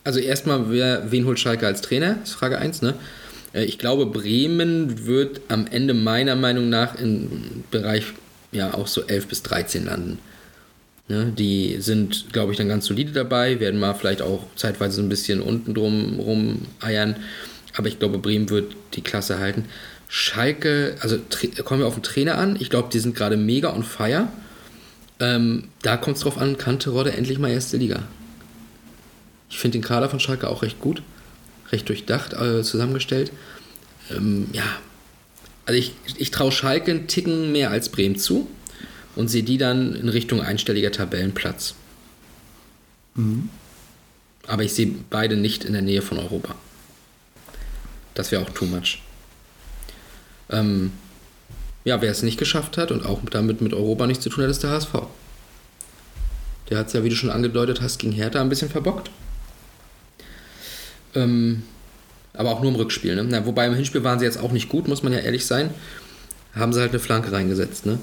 S4: Also erstmal, wer, wen holt Schalke als Trainer? Ist Frage 1, ne? Äh, Ich glaube, Bremen wird am Ende meiner Meinung nach im Bereich ja auch so 11 bis 13 landen. Ne? Die sind, glaube ich, dann ganz solide dabei, werden mal vielleicht auch zeitweise so ein bisschen unten drum rum eiern. Aber ich glaube, Bremen wird die Klasse halten. Schalke, also kommen wir auf den Trainer an. Ich glaube, die sind gerade mega on fire. Ähm, da kommt es drauf an, kann Terodde endlich mal erste Liga. Ich finde den Kader von Schalke auch recht gut, recht durchdacht äh, zusammengestellt. Ähm, ja, also ich, ich traue Schalke einen Ticken mehr als Bremen zu und sehe die dann in Richtung einstelliger Tabellenplatz. Aber ich sehe beide nicht in der Nähe von Europa. Das wäre auch too much. Ähm, ja, wer es nicht geschafft hat und auch damit mit Europa nichts zu tun hat, ist der HSV. Der hat es ja, wie du schon angedeutet hast, gegen Hertha ein bisschen verbockt. Ähm, aber auch nur im Rückspiel. Ne? Na, wobei im Hinspiel waren sie jetzt auch nicht gut, muss man ja ehrlich sein. Haben sie halt eine Flanke reingesetzt. Ne?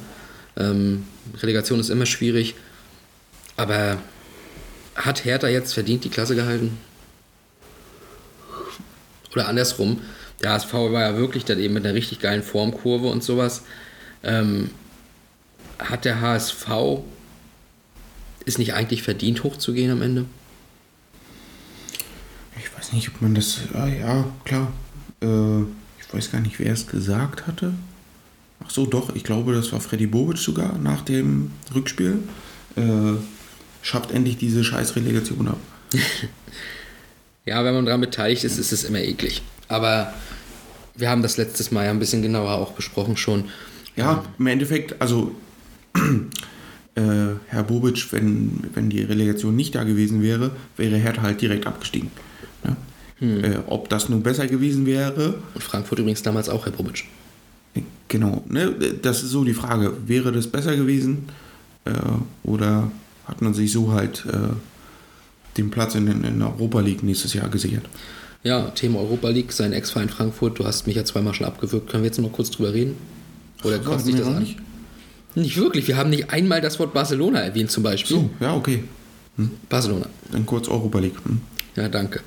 S4: Ähm, Relegation ist immer schwierig. Aber hat Hertha jetzt verdient die Klasse gehalten? Oder andersrum, der HSV war ja wirklich dann eben mit einer richtig geilen Formkurve und sowas. Ähm, hat der HSV ist nicht eigentlich verdient hochzugehen am Ende?
S2: Ich weiß nicht, ob man das. Ah, ja, klar. Äh, ich weiß gar nicht, wer es gesagt hatte. Ach so, doch, ich glaube, das war Freddy Bobic sogar nach dem Rückspiel. Äh, schafft endlich diese scheiß Relegation ab.
S4: Ja, wenn man daran beteiligt ist, ist es immer eklig. Aber wir haben das letztes Mal ja ein bisschen genauer auch besprochen schon.
S2: Ja, im Endeffekt, also äh, Herr Bobic, wenn, wenn die Relegation nicht da gewesen wäre, wäre Hertha halt direkt abgestiegen. Ne? Äh, ob das nun besser gewesen wäre,
S4: Und Frankfurt übrigens damals auch, Herr Bobic.
S2: genau, ne? das ist so die Frage. Wäre das besser gewesen äh, oder hat man sich so halt äh, den Platz in, in der Europa League nächstes Jahr gesichert?
S4: Ja, Thema Europa League, sein Ex-Verein Frankfurt. Du hast mich ja zweimal schon abgewürgt. Können wir jetzt noch mal kurz drüber reden? Oder kostet dich das an?
S2: nicht?
S4: Nicht wirklich. Wir haben nicht einmal das Wort Barcelona erwähnt zum Beispiel.
S2: So, ja, okay.
S4: Barcelona.
S2: Dann kurz Europa League. Hm.
S4: Ja, danke.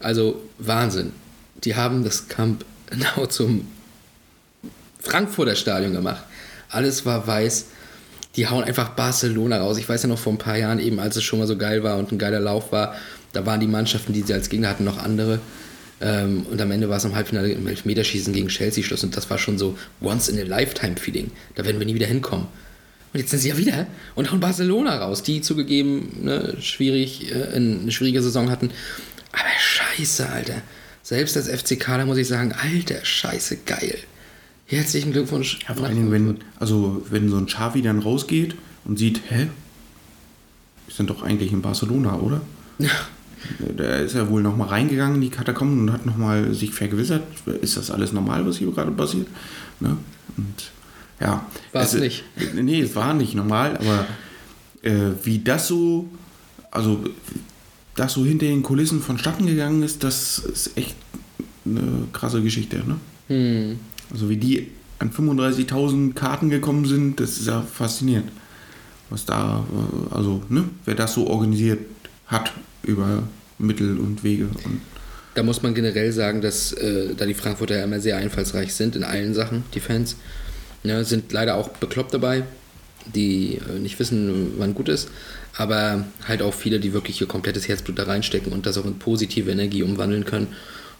S4: Also Wahnsinn. Die haben das Camp genau zum Frankfurter Stadion gemacht. Alles war weiß. Die hauen einfach Barcelona raus. Ich weiß ja noch vor ein paar Jahren eben, als es schon mal so geil war und ein geiler Lauf war, da waren die Mannschaften, die sie als Gegner hatten, noch andere. Ähm, und am Ende war es im Halbfinale im Elfmeterschießen gegen Chelsea Schluss und das war schon so once in a lifetime Feeling. Da werden wir nie wieder hinkommen. Und jetzt sind sie ja wieder und hauen Barcelona raus, die zugegeben ne, schwierig, äh, eine schwierige Saison hatten. Aber scheiße, Alter. Selbst als FCK, da muss ich sagen, alter, scheiße, geil. Herzlichen Glückwunsch.
S2: Ja, vor allen Dingen, wenn, also, wenn so ein Xavi dann rausgeht und sieht, hä? Wir sind doch eigentlich in Barcelona, oder?
S4: Ja.
S2: Da ist er wohl nochmal reingegangen in die Katakomben und hat nochmal sich vergewissert, ist das alles normal, was hier gerade passiert? Ne? Und ja.
S4: War es nicht.
S2: Nee, es war nicht normal, aber äh, wie das so, also das so hinter den Kulissen vonstatten gegangen ist, das ist echt eine krasse Geschichte, ne?
S4: Hm.
S2: Also wie die an 35.000 Karten gekommen sind, das ist ja faszinierend. Was da, äh, also, ne, wer das so organisiert hat über Mittel und Wege. Und
S4: Da muss man generell sagen, dass äh, da die Frankfurter ja immer sehr einfallsreich sind in allen Sachen, die Fans. Ja, sind leider auch bekloppt dabei, die äh, nicht wissen, wann gut ist, aber halt auch viele, die wirklich ihr komplettes Herzblut da reinstecken und das auch in positive Energie umwandeln können.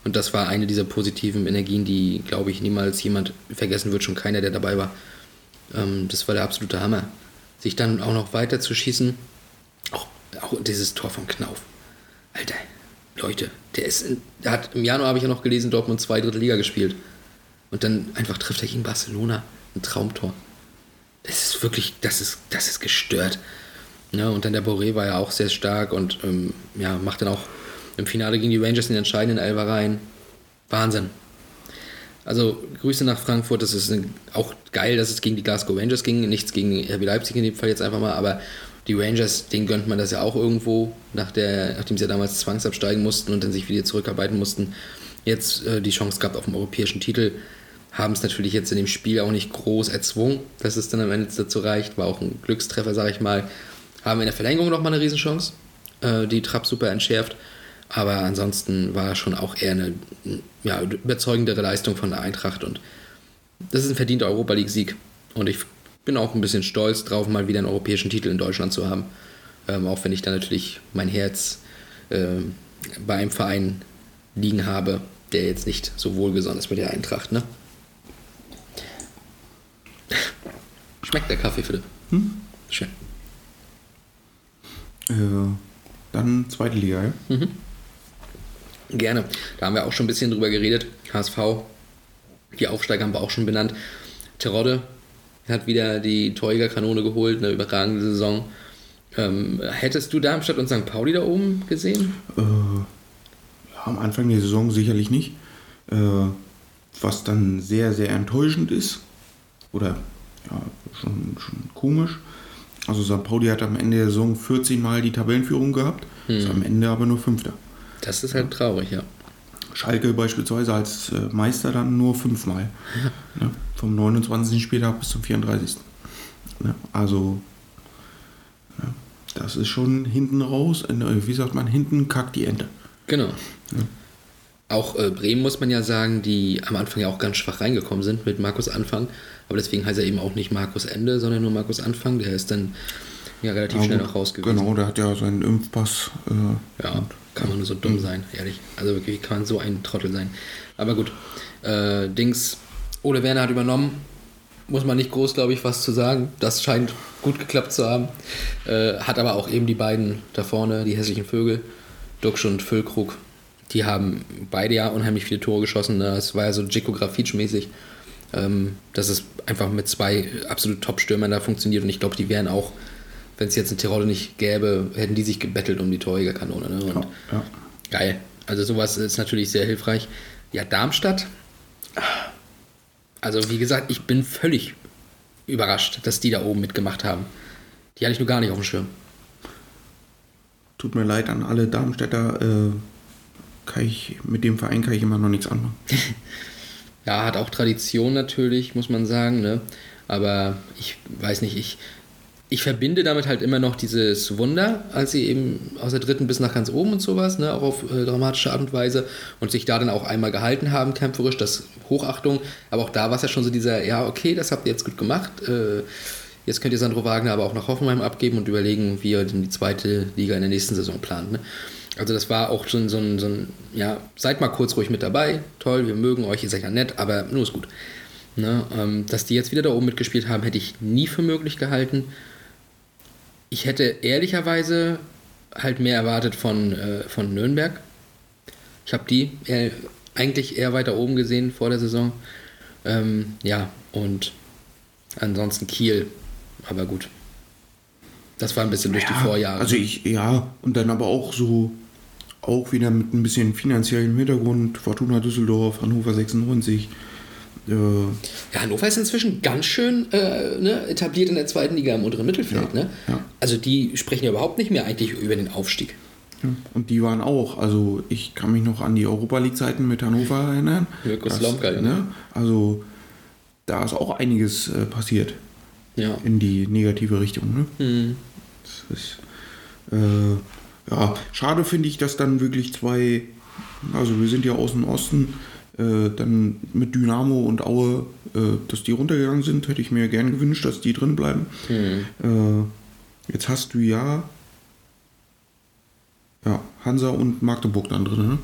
S4: Und das war eine dieser positiven Energien, die, glaube ich, niemals jemand vergessen wird, schon keiner, der dabei war. Ähm, das war der absolute Hammer. Sich dann auch noch weiter zu schießen, auch, dieses Tor von Knauf. Alter, Leute, der ist, in, der hat im Januar habe ich ja noch gelesen, Dortmund zwei dritte Liga gespielt. Und dann einfach trifft er gegen Barcelona ein Traumtor. Das ist wirklich, das ist, das ist gestört. Ja, und dann der Boré war ja auch sehr stark und ähm, ja, macht dann auch im Finale gegen die Rangers den entscheidenden Elfer rein. Wahnsinn. Also Grüße nach Frankfurt, das ist auch geil, dass es gegen die Glasgow Rangers ging, nichts gegen RB Leipzig in dem Fall jetzt einfach mal, aber die Rangers, denen gönnt man das ja auch irgendwo, nach der, nachdem sie ja damals zwangsabsteigen mussten und dann sich wieder zurückarbeiten mussten, jetzt äh, die Chance gehabt auf einen europäischen Titel, haben es natürlich jetzt in dem Spiel auch nicht groß erzwungen, dass es dann am Ende dazu reicht, war auch ein Glückstreffer, sage ich mal, haben in der Verlängerung nochmal eine Riesenchance, äh, die Trapp super entschärft, aber ansonsten war schon auch eher eine ja, überzeugendere Leistung von der Eintracht und das ist ein verdienter Europa League-Sieg. Und ich bin auch ein bisschen stolz drauf, mal wieder einen europäischen Titel in Deutschland zu haben. Ähm, auch wenn ich da natürlich mein Herz ähm, bei einem Verein liegen habe, der jetzt nicht so wohlgesonnen ist mit der Eintracht. Ne? Schmeckt der Kaffee, Philipp? Hm? Schön.
S2: äh, dann zweite Liga, ja?
S4: Gerne. Da haben wir auch schon ein bisschen drüber geredet. HSV, die Aufsteiger haben wir auch schon benannt. Terodde hat wieder die Torjägerkanone geholt, eine überragende Saison. Ähm, hättest du Darmstadt und St. Pauli da oben gesehen?
S2: Äh, ja, am Anfang der Saison sicherlich nicht. Äh, was dann sehr, sehr enttäuschend ist. Oder ja, schon, schon komisch. Also St. Pauli hat am Ende der Saison 14 Mal die Tabellenführung gehabt, ist am Ende aber nur Fünfter.
S4: Das ist halt traurig, ja.
S2: Schalke beispielsweise als äh, Meister dann nur fünfmal. Ne? Vom 29. Spieltag bis zum 34. Ne? Also, ja, das ist schon hinten raus. äh, Wie sagt man, hinten kackt die Ente.
S4: Genau. Auch äh, Bremen muss man ja sagen, die am Anfang ja auch ganz schwach reingekommen sind mit Markus Anfang. Aber deswegen heißt er eben auch nicht Markus Ende, sondern nur Markus Anfang. Der ist dann ja relativ
S2: Ja,
S4: schnell noch raus gewesen.
S2: Genau, der hat ja seinen Impfpass. Äh,
S4: Ja, kann man nur so dumm sein, ehrlich. Also wirklich, wie kann man so ein Trottel sein? Aber gut. Äh, Dings, Ole Werner hat übernommen. Muss man nicht groß, glaube ich, was zu sagen. Das scheint gut geklappt zu haben. Äh, hat aber auch eben die beiden da vorne, die hässlichen Vögel, Duxch und Füllkrug, die haben beide ja unheimlich viele Tore geschossen. Ne? Es war ja so Djiko Grafitsch-mäßig. Ähm, dass es einfach mit zwei absolut Top-Stürmern da funktioniert und ich glaube, die wären auch, wenn es jetzt eine Tirol nicht gäbe, hätten die sich gebettelt um die Torjägerkanone. Ne? Und
S2: ja.
S4: Geil. Also sowas ist natürlich sehr hilfreich. Ja, Darmstadt. Also wie gesagt, ich bin völlig überrascht, dass die da oben mitgemacht haben. Die hatte ich nur gar nicht auf dem Schirm.
S2: Tut mir leid an alle Darmstädter. Äh, kann ich, mit dem Verein kann ich immer noch nichts anfangen.
S4: Ja, hat auch Tradition natürlich, muss man sagen. Ne? Aber ich weiß nicht, ich, ich verbinde damit halt immer noch dieses Wunder, als sie eben aus der dritten bis nach ganz oben und sowas, ne, auch auf äh, dramatische Art und Weise und sich da dann auch einmal gehalten haben, kämpferisch, das Hochachtung. Aber auch da war es ja schon so dieser, ja, okay, das habt ihr jetzt gut gemacht. Äh, jetzt könnt ihr Sandro Wagner aber auch nach Hoffenheim abgeben und überlegen, wie ihr denn die zweite Liga in der nächsten Saison plant. Ne? Also das war auch ein, so, ein, so ein, ja, seid mal kurz ruhig mit dabei, toll, wir mögen euch, ihr seid ja nett, aber nur ist gut. Ne? Ähm, dass die jetzt wieder da oben mitgespielt haben, hätte ich nie für möglich gehalten. Ich hätte ehrlicherweise halt mehr erwartet von, äh, von Nürnberg. Ich habe die eher, eigentlich eher weiter oben gesehen vor der Saison. Ähm, ja, und ansonsten Kiel. Aber gut. Das war ein bisschen durch die Vorjahre.
S2: Also ich, ja, und dann aber auch so, auch wieder mit ein bisschen finanziellem Hintergrund, Fortuna Düsseldorf, Hannover 96. Äh,
S4: Ja, Hannover ist inzwischen ganz schön äh, ne, etabliert in der zweiten Liga im unteren Mittelfeld.
S2: Ja,
S4: ne?
S2: ja.
S4: Also die sprechen ja überhaupt nicht mehr eigentlich über den Aufstieg.
S2: ja, und die waren auch, also ich kann mich noch an die Europa League-Zeiten mit Hannover erinnern.
S4: Mirko
S2: Das,
S4: Slomka, ja.
S2: ne? Also da ist auch einiges äh, passiert
S4: Ja.
S2: in die negative Richtung. Ne?
S4: Mhm.
S2: Das ist, äh, ja, schade finde ich, dass dann wirklich zwei, also wir sind ja aus dem Osten, äh, dann mit Dynamo und Aue, äh, dass die runtergegangen sind, hätte ich mir gern gewünscht, dass die drin bleiben. Äh, jetzt hast du ja, ja Hansa und Magdeburg dann drin. Ne?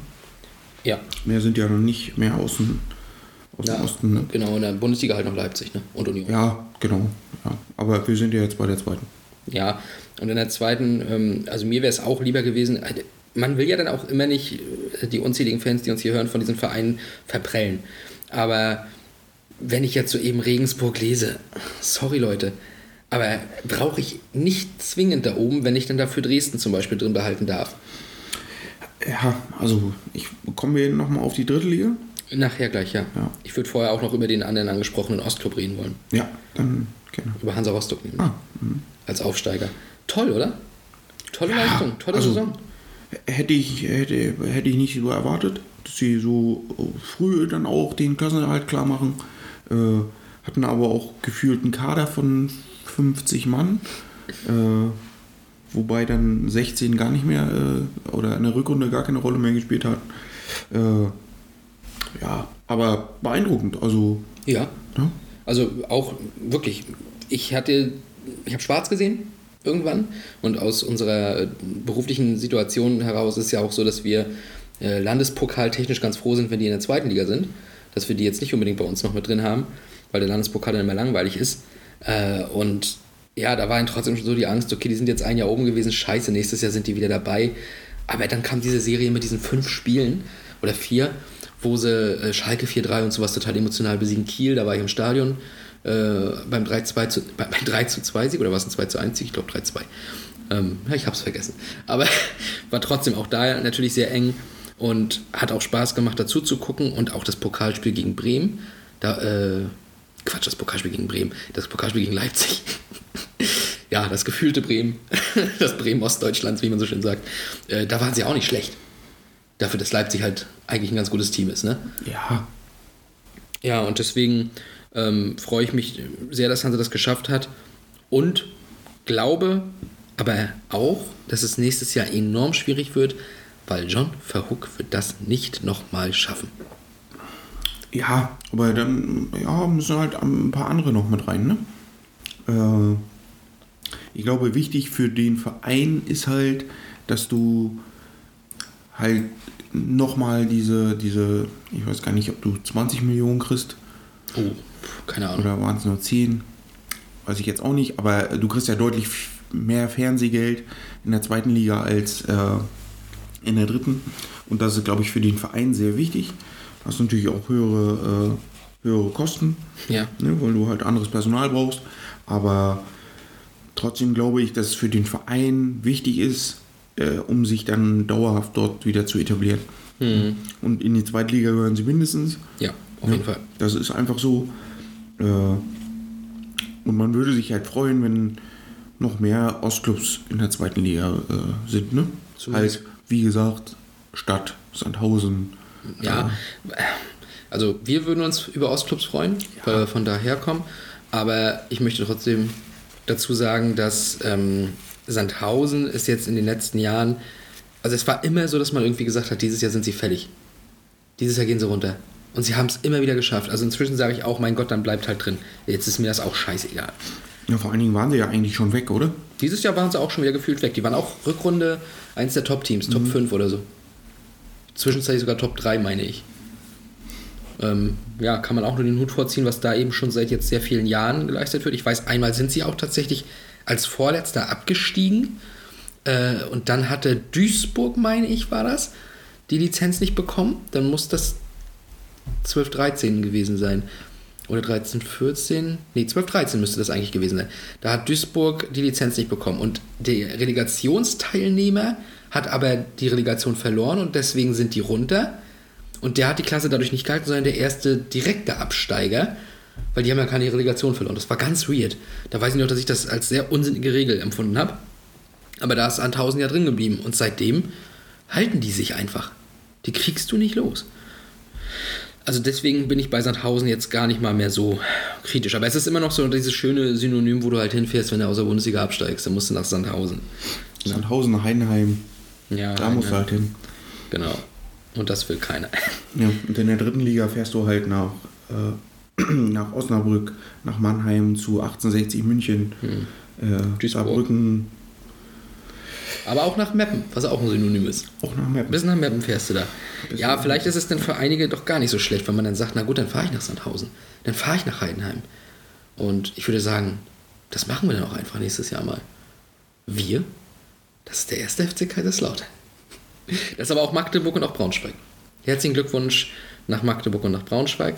S4: Ja.
S2: Mehr sind ja noch nicht mehr aus dem, aus
S4: ja.
S2: dem Osten. Ne?
S4: Genau, in der Bundesliga halt noch Leipzig ne? und Union.
S2: Ja, genau. Ja. Aber wir sind ja jetzt bei der zweiten.
S4: Ja, und in der zweiten, ähm, also mir wäre es auch lieber gewesen, äh, man will ja dann auch immer nicht die unzähligen Fans, die uns hier hören, von diesen Vereinen verprellen. Aber wenn ich jetzt so eben Regensburg lese, sorry Leute, aber brauche ich nicht zwingend da oben, wenn ich dann dafür Dresden zum Beispiel drin behalten darf.
S2: Ja, also ich kommen wir nochmal auf die dritte Liga.
S4: Nachher gleich, ja.
S2: Ja.
S4: Ich würde vorher auch noch über den anderen angesprochenen Ostclub reden wollen.
S2: Ja, dann gerne.
S4: Über Hansa Rostock.
S2: Ah,
S4: als Aufsteiger. Toll, oder? Tolle Leistung, tolle
S2: also-
S4: Saison.
S2: Hätte ich, hätte, hätte ich nicht so erwartet, dass sie so früh dann auch den Klassenerhalt klar machen. Äh, hatten aber auch gefühlt einen Kader von 50 Mann. Äh, wobei dann 16 gar nicht mehr äh, oder in der Rückrunde gar keine Rolle mehr gespielt hat. Äh, ja, aber beeindruckend. Also,
S4: Ja,
S2: ne?
S4: Also auch wirklich, ich hatte, ich habe schwarz gesehen irgendwann und aus unserer äh, beruflichen Situation heraus ist ja auch so, dass wir äh, Landespokal technisch ganz froh sind, wenn die in der zweiten Liga sind, dass wir die jetzt nicht unbedingt bei uns noch mit drin haben, weil der Landespokal dann immer langweilig ist. Äh, und ja, da war dann trotzdem schon so die Angst, okay, die sind jetzt ein Jahr oben gewesen, scheiße, nächstes Jahr sind die wieder dabei. Aber dann kam diese Serie mit diesen fünf Spielen oder vier, wo sie äh, Schalke 4-3 und sowas total emotional besiegen. Kiel, da war ich im Stadion äh, beim 3-2 zu, beim 3 zu 2 Sieg oder war es ein 2 zu 1 Sieg? Ich glaube 3-2. Ähm, ja, ich hab's vergessen. Aber war trotzdem auch da natürlich sehr eng und hat auch Spaß gemacht, dazu zu gucken und auch das Pokalspiel gegen Bremen. Da, äh, Quatsch, das Pokalspiel gegen Bremen, das Pokalspiel gegen Leipzig. ja, das gefühlte Bremen, das Bremen Ostdeutschlands, wie man so schön sagt. Äh, da waren sie auch nicht schlecht. Dafür, dass Leipzig halt eigentlich ein ganz gutes Team ist, ne?
S2: Ja,
S4: Ja, und deswegen ähm, freue ich mich sehr, dass Hansa das geschafft hat und glaube aber auch, dass es nächstes Jahr enorm schwierig wird, weil John Verhook wird das nicht nochmal schaffen.
S2: Ja, aber dann ja, müssen halt ein paar andere noch mit rein. Ne? Äh, ich glaube, wichtig für den Verein ist halt, dass du halt nochmal diese, diese, ich weiß gar nicht, ob du 20 Millionen kriegst
S4: Oh, keine Ahnung.
S2: oder waren es nur 10, weiß ich jetzt auch nicht, aber du kriegst ja deutlich mehr Fernsehgeld in der zweiten Liga als äh, in der dritten. Und das ist, glaube ich, für den Verein sehr wichtig. Du hast natürlich auch höhere, äh, höhere Kosten,
S4: Ja.
S2: ne, weil du halt anderes Personal brauchst. Aber trotzdem glaube ich, dass es für den Verein wichtig ist, äh, um sich dann dauerhaft dort wieder zu etablieren. Und in die zweite Liga gehören sie mindestens.
S4: Ja, auf jeden Fall.
S2: Das ist einfach so. Äh, und man würde sich halt freuen, wenn noch mehr Ostclubs in der zweiten Liga äh, sind. Ne?
S4: Zumindest-
S2: Halt, wie gesagt, Stadt, Sandhausen.
S4: Ja, also wir würden uns über Ostclubs freuen, weil wir von daher kommen. Aber ich möchte trotzdem dazu sagen, dass ähm, Sandhausen ist jetzt in den letzten Jahren, also es war immer so, dass man irgendwie gesagt hat, dieses Jahr sind sie fällig. Dieses Jahr gehen sie runter. Und sie haben es immer wieder geschafft. Also inzwischen sage ich auch, mein Gott, dann bleibt halt drin. Jetzt ist mir das auch scheißegal.
S2: Ja, vor allen Dingen waren sie ja eigentlich schon weg, oder?
S4: Dieses Jahr waren sie auch schon wieder gefühlt weg. Die waren auch Rückrunde eins der Top-Teams, Top 5 oder so. Zwischenzeitlich sogar Top 3, meine ich. Ähm, ja, kann man auch nur den Hut vorziehen, was da eben schon seit jetzt sehr vielen Jahren geleistet wird. Ich weiß, einmal sind sie auch tatsächlich als Vorletzter abgestiegen. Äh, und dann hatte Duisburg, meine ich, war das, die Lizenz nicht bekommen. Dann muss das 12, 13 gewesen sein. Oder 13, 14. Nee, 12, 13 müsste das eigentlich gewesen sein. Da hat Duisburg die Lizenz nicht bekommen. Und der Relegationsteilnehmer hat aber die Relegation verloren und deswegen sind die runter. Und der hat die Klasse dadurch nicht gehalten, sondern der erste direkte Absteiger, weil die haben ja keine Relegation verloren. Das war ganz weird. Da weiß ich noch, dass ich das als sehr unsinnige Regel empfunden habe. Aber da ist Sandhausen ja drin geblieben. Und seitdem halten die sich einfach. Die kriegst du nicht los. Also deswegen bin ich bei Sandhausen jetzt gar nicht mal mehr so kritisch. Aber es ist immer noch so dieses schöne Synonym, wo du halt hinfährst, wenn du aus der Bundesliga absteigst. Dann musst du nach Sandhausen.
S2: Sandhausen, Heidenheim,
S4: Ja,
S2: da musst du halt hin.
S4: Genau. Und das will keiner.
S2: Ja, und in der dritten Liga fährst du halt nach, äh, nach Osnabrück, nach Mannheim zu 1860 München, äh,
S4: Hm. Duisburg.
S2: Saarbrücken,
S4: Aber auch nach Meppen, was auch ein Synonym ist.
S2: auch nach Meppen.
S4: Bis nach Meppen fährst du da. ja, vielleicht ist es dann für einige doch gar nicht so schlecht, wenn man dann sagt, na gut, dann fahre ich nach Sandhausen. Dann fahre ich nach Heidenheim. Und ich würde sagen, das machen wir dann auch einfach nächstes Jahr mal. Wir? Das ist der erste FC Kaiserslautern. Das ist aber auch Magdeburg und auch Braunschweig. Herzlichen Glückwunsch nach Magdeburg und nach Braunschweig.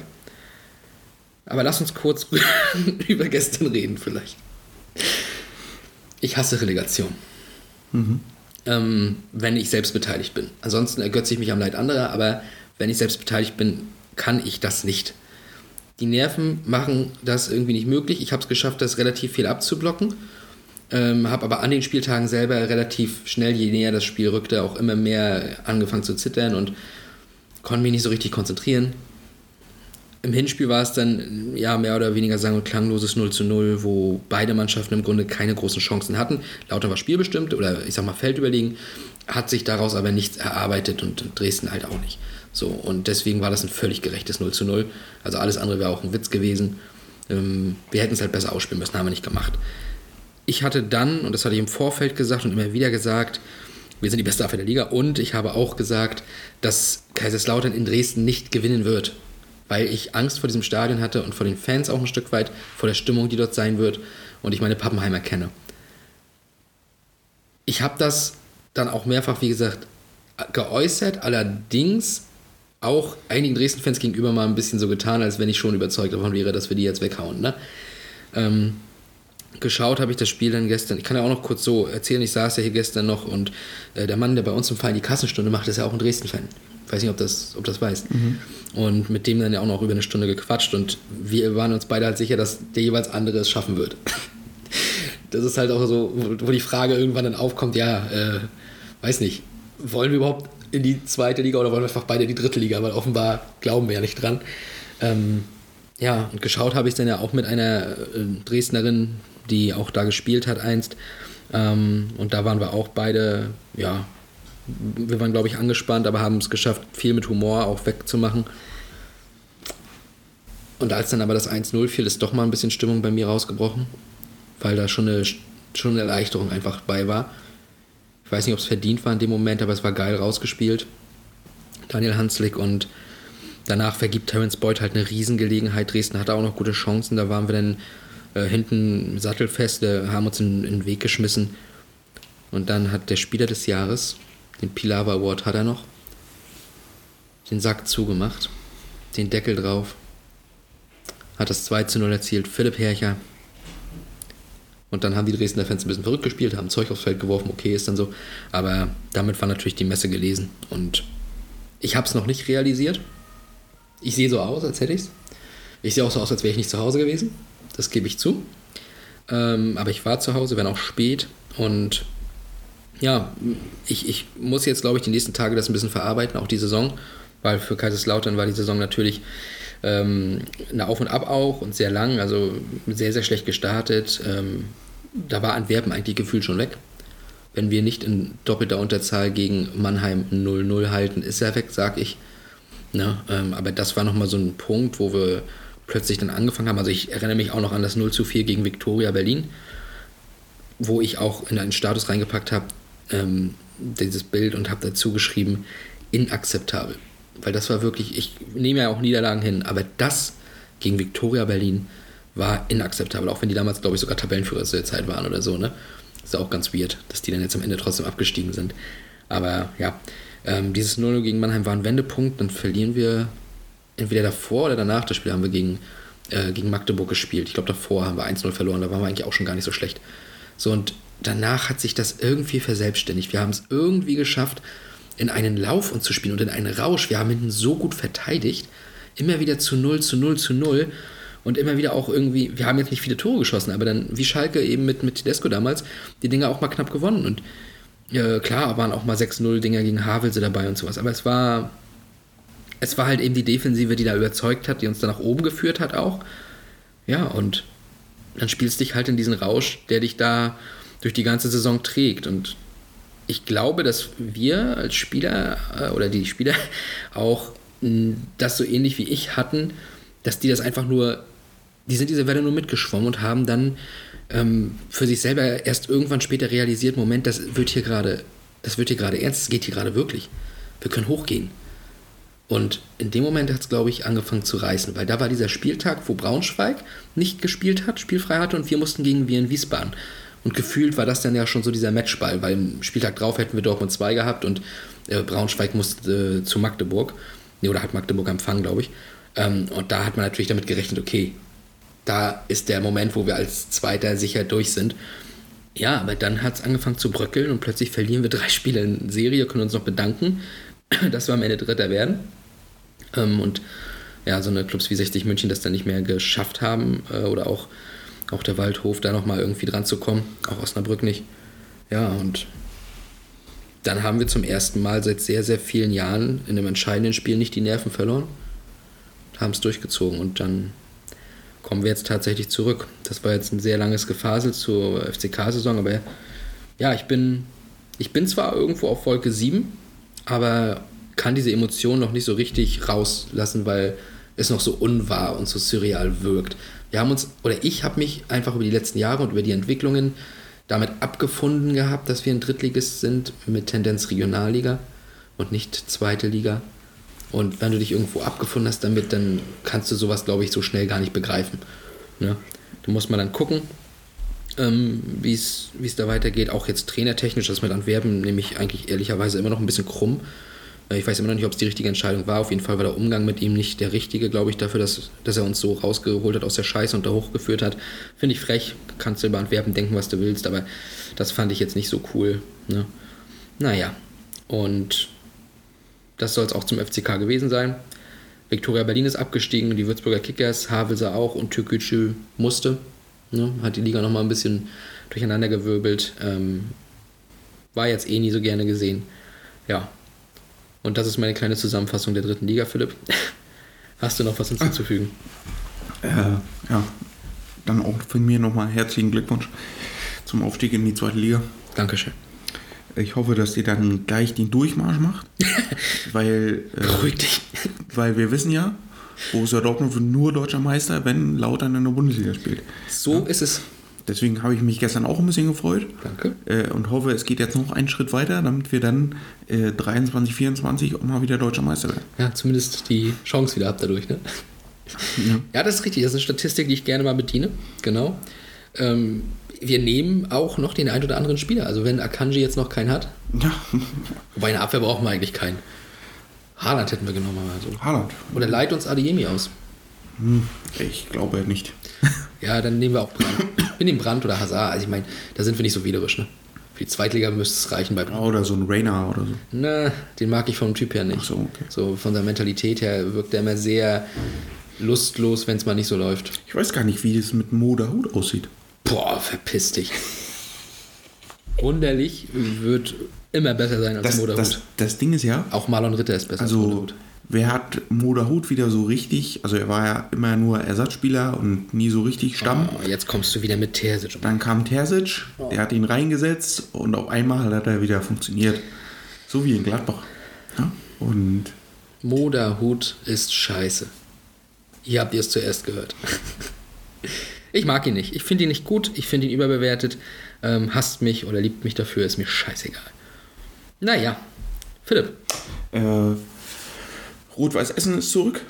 S4: Aber lass uns kurz über gestern reden vielleicht. Ich hasse Relegation ähm, wenn ich selbst beteiligt bin. Ansonsten ergötze ich mich am Leid anderer, aber wenn ich selbst beteiligt bin, kann ich das nicht. Die Nerven machen das irgendwie nicht möglich. Ich habe es geschafft, das relativ viel abzublocken. Ähm, habe aber an den Spieltagen selber relativ schnell, je näher das Spiel rückte, auch immer mehr angefangen zu zittern und konnte mich nicht so richtig konzentrieren. Im Hinspiel war es dann ja mehr oder weniger sang- und klangloses 0 zu 0, wo beide Mannschaften im Grunde keine großen Chancen hatten. Lauter war spielbestimmt oder ich sag mal feldüberlegen, hat sich daraus aber nichts erarbeitet und Dresden halt auch nicht. So, und deswegen war das ein völlig gerechtes 0 zu 0. Also alles andere wäre auch ein Witz gewesen. Ähm, wir hätten es halt besser ausspielen müssen, haben wir nicht gemacht. Ich hatte dann, und das hatte ich im Vorfeld gesagt und immer wieder gesagt, wir sind die beste Abwehr der Liga und ich habe auch gesagt, dass Kaiserslautern in Dresden nicht gewinnen wird, weil ich Angst vor diesem Stadion hatte und vor den Fans auch ein Stück weit, vor der Stimmung, die dort sein wird und ich meine Pappenheimer kenne. Ich habe das dann auch mehrfach, wie gesagt, geäußert, allerdings auch einigen Dresden-Fans gegenüber mal ein bisschen so getan, als wenn ich schon überzeugt davon wäre, dass wir die jetzt weghauen. Ne? Ähm, geschaut habe ich das Spiel dann gestern. Ich kann ja auch noch kurz so erzählen, ich saß ja hier gestern noch und äh, der Mann, der bei uns im Verein die Kassenstunde macht, ist ja auch ein Dresden-Fan. Ich weiß nicht, ob das, ob das weißt. Und mit dem dann ja auch noch über eine Stunde gequatscht und wir waren uns beide halt sicher, dass der jeweils andere es schaffen wird. Das ist halt auch so, wo die Frage irgendwann dann aufkommt, ja, äh, weiß nicht, wollen wir überhaupt in die zweite Liga oder wollen wir einfach beide in die dritte Liga? Weil offenbar glauben wir ja nicht dran. Ähm, ja, und geschaut habe ich dann ja auch mit einer äh, Dresdnerin, die auch da gespielt hat einst. Ähm, und da waren wir auch beide, ja, wir waren, glaube ich, angespannt, aber haben es geschafft, viel mit Humor auch wegzumachen. Und als dann aber das 1-0 fiel, ist doch mal ein bisschen Stimmung bei mir rausgebrochen, weil da schon eine, schon eine Erleichterung einfach bei war. Ich weiß nicht, ob es verdient war in dem Moment, aber es war geil rausgespielt. Daniel Hanslick und danach vergibt Terence Boyd halt eine Riesengelegenheit. Dresden hatte auch noch gute Chancen, da waren wir dann äh, hinten sattelfest, äh, haben uns in, in den Weg geschmissen. Und dann hat der Spieler des Jahres, den Pilava Award hat er noch, den Sack zugemacht, den Deckel drauf, hat das 2 zu 0 erzielt, Philipp Hercher. Und dann haben die Dresdner Fans ein bisschen verrückt gespielt, haben Zeug aufs Feld geworfen, okay, ist dann so. Aber damit war natürlich die Messe gelesen. Und ich habe es noch nicht realisiert. Ich sehe so aus, als hätte ich es. Ich sehe auch so aus, als wäre ich nicht zu Hause gewesen. Das gebe ich zu. Ähm, aber ich war zu Hause, wenn auch spät. Und ja, ich, ich muss jetzt, glaube ich, die nächsten Tage das ein bisschen verarbeiten, auch die Saison. Weil für Kaiserslautern war die Saison natürlich ähm, eine Auf und Ab auch und sehr lang. Also sehr, sehr schlecht gestartet. Ähm, da war Antwerpen eigentlich gefühlt schon weg. Wenn wir nicht in doppelter Unterzahl gegen Mannheim 0-0 halten, ist er weg, sag ich. Ne? Ähm, aber das war nochmal so ein Punkt, wo wir plötzlich dann angefangen haben. Also ich erinnere mich auch noch an das 0 zu 4 gegen Viktoria Berlin, wo ich auch in einen Status reingepackt habe, ähm, dieses Bild und habe dazu geschrieben, inakzeptabel. Weil das war wirklich, ich nehme ja auch Niederlagen hin, aber das gegen Viktoria Berlin war inakzeptabel, auch wenn die damals, glaube ich, sogar Tabellenführer zu der Zeit waren oder so, ne? Ist auch ganz weird, dass die dann jetzt am Ende trotzdem abgestiegen sind. Aber ja, ähm, dieses 0-0 gegen Mannheim war ein Wendepunkt, dann verlieren wir entweder davor oder danach das Spiel haben wir gegen, äh, gegen Magdeburg gespielt. Ich glaube, davor haben wir 1-0 verloren, da waren wir eigentlich auch schon gar nicht so schlecht. So, und danach hat sich das irgendwie verselbstständigt. Wir haben es irgendwie geschafft, in einen Lauf uns zu spielen und in einen Rausch. Wir haben hinten so gut verteidigt, immer wieder zu 0, zu 0, zu 0 und immer wieder auch irgendwie, wir haben jetzt nicht viele Tore geschossen, aber dann wie Schalke eben mit, mit Tedesco damals, die Dinge auch mal knapp gewonnen und äh, klar waren auch mal 6-0 Dinger gegen Havelse dabei und sowas, aber es war es war halt eben die Defensive, die da überzeugt hat, die uns da nach oben geführt hat auch. Ja, und dann spielst du dich halt in diesen Rausch, der dich da durch die ganze Saison trägt. Und ich glaube, dass wir als Spieler äh, oder die Spieler auch das so ähnlich wie ich hatten, dass die das einfach nur, die sind diese Welle nur mitgeschwommen und haben dann ähm, für sich selber erst irgendwann später realisiert, Moment, das wird hier gerade, das wird hier gerade ernst, es geht hier gerade wirklich. Wir können hochgehen. Und in dem Moment hat es, glaube ich, angefangen zu reißen, weil da war dieser Spieltag, wo Braunschweig nicht gespielt hat, spielfrei hatte und wir mussten gegen Wien Wiesbaden. Und gefühlt war das dann ja schon so dieser Matchball, weil im Spieltag drauf hätten wir Dortmund 2 gehabt und äh, Braunschweig musste äh, zu Magdeburg. Nee, oder hat Magdeburg empfangen, glaube ich. Ähm, und da hat man natürlich damit gerechnet, okay, da ist der Moment, wo wir als Zweiter sicher durch sind. Ja, aber dann hat es angefangen zu bröckeln und plötzlich verlieren wir drei Spiele in Serie, können uns noch bedanken, dass wir am Ende Dritter werden. Ähm, und ja, so eine Clubs wie 60 München das dann nicht mehr geschafft haben äh, oder auch, auch der Waldhof da nochmal irgendwie dran zu kommen, auch Osnabrück nicht. Ja, und dann haben wir zum ersten Mal seit sehr, sehr vielen Jahren in einem entscheidenden Spiel nicht die Nerven verloren, haben es durchgezogen und dann kommen wir jetzt tatsächlich zurück. Das war jetzt ein sehr langes Gefasel zur FCK-Saison, aber ja, ich bin, ich bin zwar irgendwo auf Wolke 7, aber kann diese Emotion noch nicht so richtig rauslassen, weil es noch so unwahr und so surreal wirkt. Wir haben uns, oder ich habe mich einfach über die letzten Jahre und über die Entwicklungen damit abgefunden gehabt, dass wir ein Drittligist sind mit Tendenz Regionalliga und nicht zweite Liga. Und wenn du dich irgendwo abgefunden hast damit, dann kannst du sowas, glaube ich, so schnell gar nicht begreifen. Ne? Da muss man dann gucken, ähm, wie es da weitergeht. Auch jetzt trainertechnisch, das mit Antwerpen nehme ich eigentlich ehrlicherweise immer noch ein bisschen krumm. Äh, Ich weiß immer noch nicht, ob es die richtige Entscheidung war. Auf jeden Fall war der Umgang mit ihm nicht der richtige, glaube ich, dafür, dass, dass er uns so rausgeholt hat aus der Scheiße und da hochgeführt hat. Finde ich frech. Kannst du über Antwerpen denken, was du willst, aber das fand ich jetzt nicht so cool. Ne? Naja, und das soll es auch zum FCK gewesen sein. Viktoria Berlin ist abgestiegen, die Würzburger Kickers, Havelse auch und Türkgücü musste. Ne? Hat die Liga nochmal ein bisschen durcheinandergewirbelt. Ähm, war jetzt eh nie so gerne gesehen. Ja. Und das ist meine kleine Zusammenfassung der dritten Liga, Philipp. Hast du noch was hinzuzufügen?
S2: Äh, ja, dann auch von mir nochmal herzlichen Glückwunsch zum Aufstieg in die zweite Liga.
S4: Dankeschön.
S2: Ich hoffe, dass ihr dann gleich den Durchmarsch macht, weil, äh,
S4: Beruhig dich.
S2: weil wir wissen ja, Borussia Dortmund wird nur deutscher Meister, wenn Lautern in der Bundesliga spielt.
S4: So ist es.
S2: Deswegen habe ich mich gestern auch ein bisschen gefreut
S4: Danke.
S2: äh, und hoffe, es geht jetzt noch einen Schritt weiter, damit wir dann äh, 23, 24 auch mal wieder deutscher Meister werden.
S4: Ja, zumindest die Chance wieder habt dadurch, ne?
S2: Ja.
S4: Ja, das ist richtig. Das ist eine Statistik, die ich gerne mal bediene. Genau. Ähm, wir nehmen auch noch den ein oder anderen Spieler. Also wenn Akanji jetzt noch keinen hat,
S2: Ja,
S4: wobei eine Abwehr brauchen wir eigentlich keinen. Haaland hätten wir genommen. Also.
S2: Haaland.
S4: Oder leiht uns Adeyemi aus.
S2: Ich glaube nicht.
S4: Ja, dann nehmen wir auch Brand. Wir nehmen Brand oder Hazard. Also ich meine, da sind wir nicht so wählerisch, ne? Für die Zweitliga müsste es reichen bei Brand.
S2: Oder so ein Rainer oder so.
S4: Na, den mag ich vom Typ her nicht.
S2: Ach so, okay.
S4: So von der Mentalität her wirkt er immer sehr lustlos, wenn es mal nicht so läuft.
S2: Ich weiß gar nicht, wie das mit Moda Hut aussieht.
S4: Boah, verpiss dich. Wunderlich wird immer besser sein als
S2: Das,
S4: Moderhut.
S2: das, das Ding ist ja,
S4: Auch Marlon Ritter ist besser als
S2: also
S4: Moderhut.
S2: Wer hat Moda Hut wieder so richtig, also er war ja immer nur Ersatzspieler und nie so richtig Stamm.
S4: Oh, jetzt kommst du wieder mit Terzic.
S2: Dann kam Terzic, der hat ihn reingesetzt und auf einmal hat er wieder funktioniert. So wie in Gladbach. Ja? Und
S4: Moderhut ist scheiße. Hier habt ihr es zuerst gehört. Ich mag ihn nicht. Ich finde ihn nicht gut. Ich finde ihn überbewertet. Ähm, hasst mich oder liebt mich dafür, ist mir scheißegal. Naja, Philipp.
S2: äh, Rot-Weiß Essen ist zurück.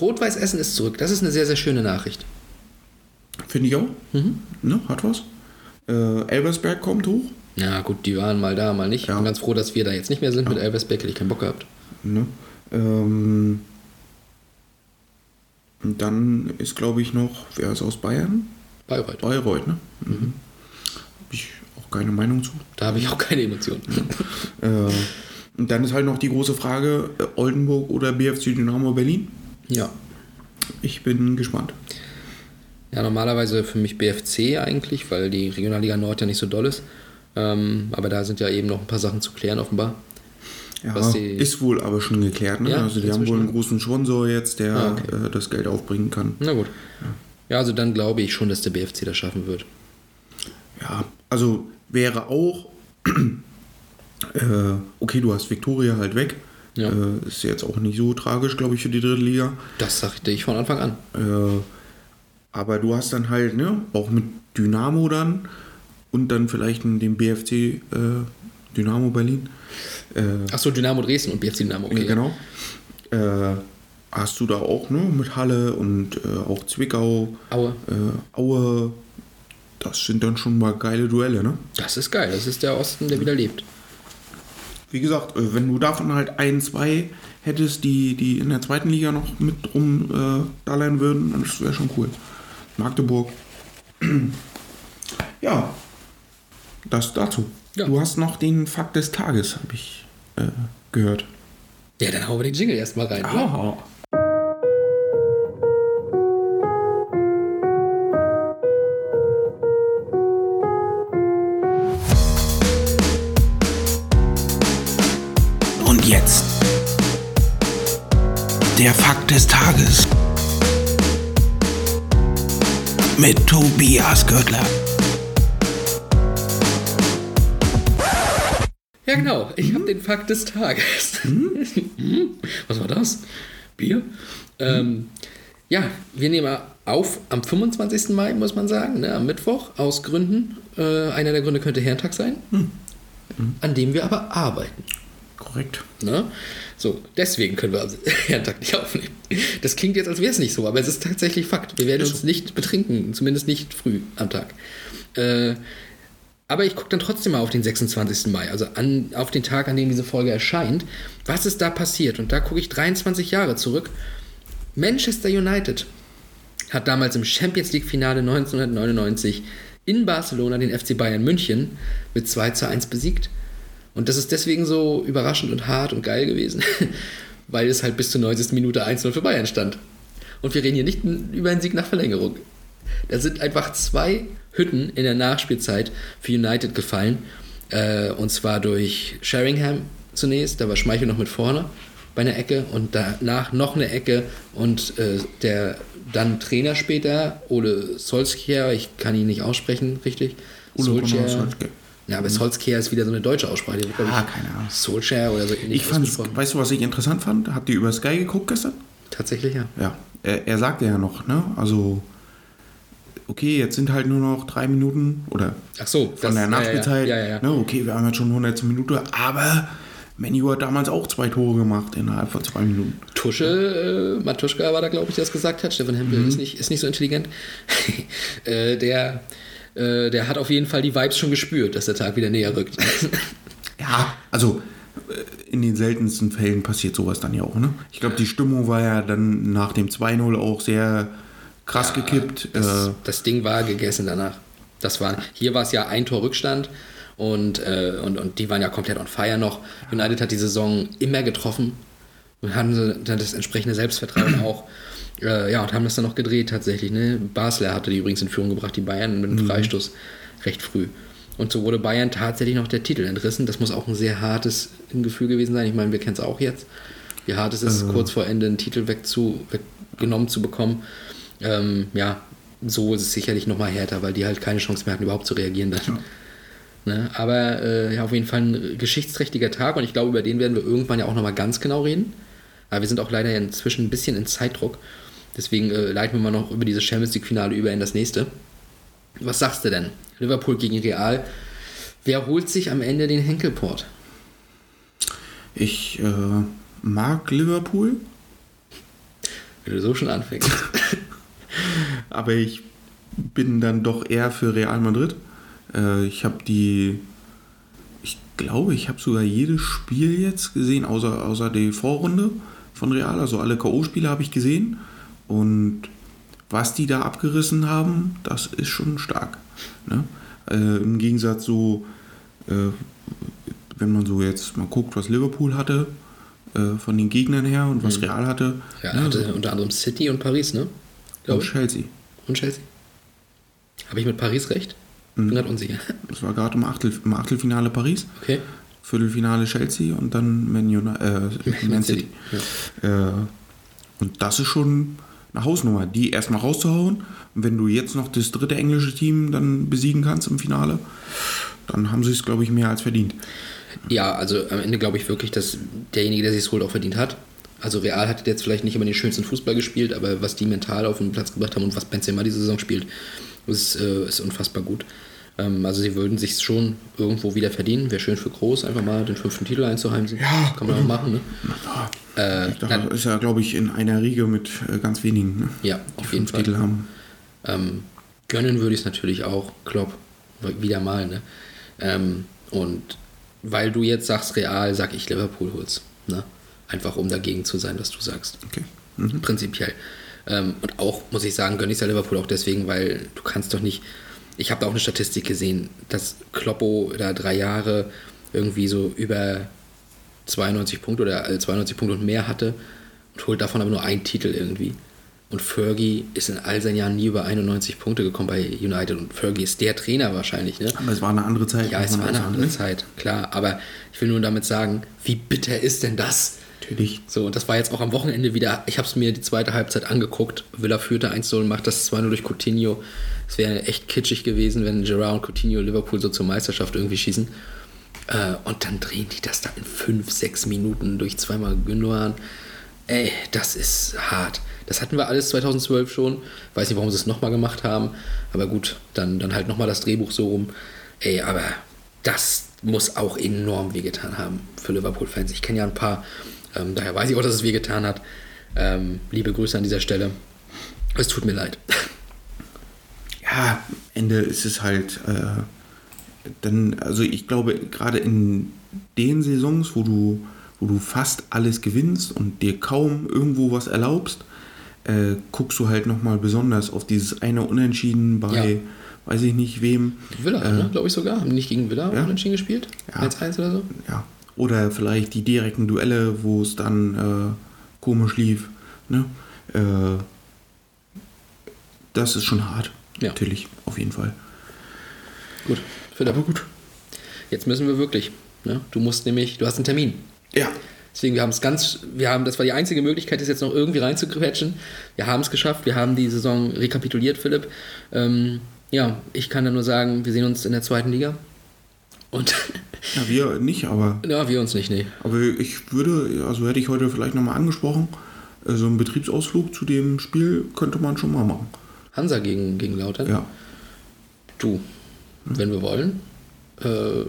S4: Rot-Weiß Essen ist zurück. Das ist eine sehr, sehr schöne Nachricht.
S2: Finde ich auch. Ne, hat was. Äh, Elversberg kommt hoch.
S4: Ja, gut, die waren mal da, mal nicht. Ich
S2: Ja.
S4: bin ganz froh, dass wir da jetzt nicht mehr sind mit Elversberg. Hätte ich keinen Bock gehabt.
S2: Ne? Ähm, und dann ist, glaube ich, noch, wer ist aus Bayern?
S4: Bayreuth.
S2: Bayreuth, ne? Mhm. Habe ich auch keine Meinung zu.
S4: Da habe ich auch keine Emotionen.
S2: Äh, und dann ist halt noch die große Frage, äh, Oldenburg oder BFC Dynamo Berlin?
S4: ja.
S2: Ich bin gespannt.
S4: Ja, normalerweise für mich BFC eigentlich, weil die Regionalliga Nord ja nicht so doll ist. Ähm, aber da sind ja eben noch ein paar Sachen zu klären, offenbar.
S2: Ja, ist wohl aber schon geklärt. Ne?
S4: Ja,
S2: also die haben wohl einen
S4: ne?
S2: großen Sponsor jetzt, der
S4: Ah, okay.
S2: äh, das Geld aufbringen kann.
S4: Na gut. Ja, also dann glaube ich schon, dass der BFC das schaffen wird.
S2: Ja, also wäre auch, äh, okay, du hast Viktoria halt weg.
S4: Ja.
S2: Äh, ist jetzt auch nicht so tragisch, glaube ich, für die dritte Liga.
S4: Das sagte ich von Anfang an.
S2: Äh, aber du hast dann halt, ne, auch mit Dynamo dann und dann vielleicht in dem BFC äh, Dynamo Berlin. Äh,
S4: Achso, Dynamo Dresden und BFC Dynamo. Okay.
S2: Genau. Äh, hast du da auch, ne, mit Halle und äh, auch Zwickau,
S4: Aue.
S2: Aue. Das sind dann schon mal geile Duelle, ne?
S4: Das ist geil. Das ist der Osten, der wieder lebt.
S2: Wie gesagt, äh, wenn du davon halt ein, zwei hättest, die, die in der zweiten Liga noch mit rum äh, da lernen würden, dann wäre schon cool. Magdeburg. ja, das dazu.
S4: Ja.
S2: Du hast noch den Fakt des Tages, habe ich äh, gehört.
S4: Ja, dann hauen wir den Jingle erstmal rein. oder?
S2: Der Fakt des Tages mit Tobias Göttler.
S4: Ja, genau. Ich habe den Fakt des Tages. Hm? Was war das? Bier? Ähm, ja, wir nehmen auf am 25. Mai, muss man sagen, ne, am Mittwoch, aus Gründen. Äh, einer der Gründe könnte Herrentag sein, an dem wir aber arbeiten.
S2: Korrekt.
S4: Ne? So, deswegen können wir am Herrentag nicht aufnehmen. Das klingt jetzt, als wäre es nicht so, aber es ist tatsächlich Fakt. Wir werden uns nicht betrinken, zumindest nicht früh am Tag. Äh, aber ich gucke dann trotzdem mal auf den 26. Mai, also an, auf den Tag, an dem diese Folge erscheint. Was ist da passiert? Und da gucke ich 23 Jahre zurück. Manchester United hat damals im Champions League-Finale 1999 in Barcelona den FC Bayern München mit 2 zu 1 besiegt. Und das ist deswegen so überraschend und hart und geil gewesen, weil es halt bis zur 90. Minute 1-0 für Bayern stand. Und wir reden hier nicht über einen Sieg nach Verlängerung. Da sind einfach zwei Hütten in der Nachspielzeit für United gefallen. Äh, und zwar durch Sheringham zunächst, da war Schmeichel noch mit vorne bei einer Ecke und danach noch eine Ecke und äh, der dann Trainer später, Ole Solskjaer, ich kann ihn nicht aussprechen, richtig?
S2: Ole Solskjaer.
S4: Ja, aber Solskjaer ist wieder so eine deutsche Aussprache. Die
S2: Ah, keine Ahnung.
S4: Solskjaer oder so ähnlich
S2: Ich fand,
S4: ausgesprochen.
S2: weißt du, was ich interessant fand? Habt ihr über Sky geguckt gestern?
S4: Tatsächlich, ja.
S2: Ja, er, er sagte ja noch, ne? Also, okay, jetzt sind halt nur noch drei Minuten oder
S4: Ach so,
S2: von der Nachspielzeit.
S4: Ja, ja, ja. ja.
S2: Ne? Okay, wir haben jetzt schon 100 Minute, aber Menu hat damals auch zwei Tore gemacht innerhalb von zwei Minuten.
S4: Tusche, äh, Matuschka war da, glaube ich, der das gesagt hat. Stefan Hempel
S2: Mhm.
S4: ist, nicht, ist nicht so intelligent. äh, der, äh, der hat auf jeden Fall die Vibes schon gespürt, dass der Tag wieder näher rückt.
S2: Ja, also äh, in den seltensten Fällen passiert sowas dann ja auch, ne? Ich glaube, die Stimmung war ja dann nach dem 2-0 auch sehr krass gekippt.
S4: Das,
S2: äh,
S4: das Ding war gegessen danach. Das war, hier war es ja ein Tor Rückstand und, äh, und, und die waren ja komplett on fire noch. United hat die Saison immer getroffen und haben dann das entsprechende Selbstvertrauen auch. Äh, ja, und haben das dann noch gedreht tatsächlich. Ne? Basler hatte die übrigens in Führung gebracht, die Bayern mit einem Freistoß recht früh. Und so wurde Bayern tatsächlich noch der Titel entrissen. Das muss auch ein sehr hartes Gefühl gewesen sein. Ich meine, wir kennen es auch jetzt. Wie hart es ist, kurz vor Ende einen Titel wegzu, weggenommen zu bekommen. Ähm, ja, so ist es sicherlich noch mal härter, weil die halt keine Chance mehr hatten, überhaupt zu reagieren dann. Ne? Aber äh, ja, auf jeden Fall ein geschichtsträchtiger Tag und ich glaube, über den werden wir irgendwann ja auch noch mal ganz genau reden. Aber wir sind auch leider inzwischen ein bisschen in Zeitdruck. Deswegen äh, leiten wir mal noch über dieses Champions League-Finale über in das nächste. Was sagst du denn? Liverpool gegen Real. Wer holt sich am Ende den Henkelport?
S2: ich äh, mag Liverpool,
S4: Wenn du so schon anfängst.
S2: aber ich bin dann doch eher für Real Madrid. Äh, ich habe die, ich glaube, ich habe sogar jedes Spiel jetzt gesehen, außer, außer die Vorrunde von Real. Also alle K.O.-Spiele habe ich gesehen. Und was die da abgerissen haben, das ist schon stark. Ne? Äh, Im Gegensatz so, äh, wenn man so jetzt mal guckt, was Liverpool hatte, äh, von den Gegnern her und was Real hatte.
S4: Ja,
S2: ne,
S4: hatte unter anderem City und Paris, ne?
S2: und
S4: Glaube ich.
S2: Chelsea.
S4: Und Chelsea. Habe ich mit Paris recht? Bin gerade unsicher.
S2: Das war gerade im, Achtel, im Achtelfinale Paris.
S4: Okay.
S2: Viertelfinale Chelsea und dann Man, Uni äh, Man City. Äh, und das ist schon eine Hausnummer, die erstmal rauszuhauen. Und wenn du jetzt noch das dritte englische Team dann besiegen kannst im Finale, dann haben sie es, glaube ich, mehr als verdient.
S4: Ja, also am Ende glaube ich wirklich, dass derjenige, der sich es holt, auch verdient hat. Also Real hat jetzt vielleicht nicht immer den schönsten Fußball gespielt, aber was die mental auf den Platz gebracht haben und was Benzema diese Saison spielt, ist, äh, ist unfassbar gut. Ähm, also sie würden sich schon irgendwo wieder verdienen. Wäre schön für Groß, einfach mal den fünften Titel einzuheimsen.
S2: Ja.
S4: Kann man auch machen, ne? Äh,
S2: Da
S4: dann,
S2: ist er, glaube ich, in einer Riege mit äh, ganz wenigen, ne?
S4: ja,
S2: die
S4: auf jeden
S2: fünf
S4: Fall.
S2: Titel haben.
S4: Ähm, gönnen würde ich es natürlich auch, Klopp, wieder mal. Ne? Ähm, und weil du jetzt sagst Real, sag ich Liverpool hol's. Ne? Einfach um dagegen zu sein, was du sagst.
S2: Okay.
S4: Prinzipiell. Ähm, und auch, muss ich sagen, gönne ich ja Liverpool auch deswegen, weil du kannst doch nicht. Ich habe da auch eine Statistik gesehen, dass Kloppo da drei Jahre irgendwie so über 92 Punkte oder äh, 92 Punkte und mehr hatte und holt davon aber nur einen Titel irgendwie. Und Fergie ist in all seinen Jahren nie über 91 Punkte gekommen bei United. Und Fergie ist der Trainer wahrscheinlich, ne?
S2: Aber es war eine andere Zeit.
S4: Ja, es war eine andere? Zeit, klar. Aber ich will nur damit sagen, wie bitter ist denn das?
S2: Natürlich.
S4: So, und das war jetzt auch am Wochenende wieder. Ich habe es mir die zweite Halbzeit angeguckt. Villa führte 1-0 und macht das 2-0 durch Coutinho. Es wäre echt kitschig gewesen, wenn Gerard und Coutinho Liverpool so zur Meisterschaft irgendwie schießen. Äh, und dann drehen die das da in 5, 6 Minuten durch zweimal Gündogan. Ey, das ist hart. Das hatten wir alles 2012 schon. Weiß nicht, warum sie es nochmal gemacht haben. Aber gut, dann, dann halt nochmal das Drehbuch so rum. Ey, aber das muss auch enorm wehgetan haben für Liverpool-Fans. Ich kenne ja ein paar, ähm, daher weiß ich auch, dass es wehgetan hat. Ähm, liebe Grüße an dieser Stelle. Es tut mir leid.
S2: Ja, am Ende ist es halt äh, dann, also ich glaube, gerade in den Saisons, wo du, wo du fast alles gewinnst und dir kaum irgendwo was erlaubst, äh, guckst du halt nochmal besonders auf dieses eine Unentschieden bei,
S4: Ja.
S2: weiß ich nicht wem.
S4: Villa,
S2: Äh,
S4: ne, glaube ich sogar. Haben nicht gegen Villa
S2: ja.
S4: unentschieden gespielt?
S2: Ja.
S4: 1-1 oder so?
S2: Ja. Oder vielleicht die direkten Duelle, wo es dann äh, komisch lief. Ne? Äh, das ist schon hart.
S4: Ja.
S2: Natürlich, auf jeden Fall.
S4: Gut. Philipp. Aber gut. Jetzt müssen wir wirklich. Ne? Du musst nämlich, du hast einen Termin.
S2: Ja.
S4: Deswegen, wir haben es ganz, wir haben, das war die einzige Möglichkeit, das jetzt noch irgendwie reinzuquetschen. Wir haben es geschafft, wir haben die Saison rekapituliert, Philipp. Ähm, ja, ich kann da nur sagen, wir sehen uns in der zweiten Liga. Und
S2: Ja, wir nicht, aber,
S4: ja, wir uns nicht, nee.
S2: aber ich würde, also hätte ich heute vielleicht nochmal angesprochen, äh, so einen Betriebsausflug zu dem Spiel könnte man schon mal machen.
S4: Hansa gegen, gegen Lautern.
S2: Ja.
S4: Du, wenn wir wollen. Äh,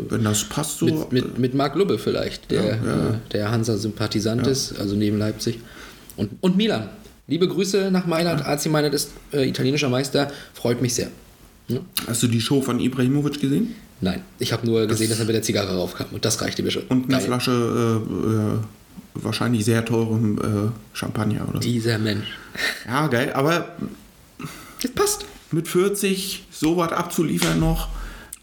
S2: Wenn das passt so.
S4: mit, mit, mit Marc Lubbe vielleicht, der,
S2: Ja, ja.
S4: Äh, der Hansa-Sympathisant ist, also neben Leipzig. Und, und Milan. Liebe Grüße nach Mailand. AC Mailand ist äh, italienischer Meister. Freut mich sehr. Ne?
S2: Hast du die Show von Ibrahimovic gesehen?
S4: Nein, ich habe nur gesehen, dass er mit der Zigarre raufkam. Und das reichte mir schon.
S2: Und eine
S4: Geil.
S2: Flasche äh, äh, wahrscheinlich sehr teurem äh, Champagner oder so.
S4: Dieser Mensch.
S2: Ja, geil, aber
S4: Das passt.
S2: mit 40 so was abzuliefern noch,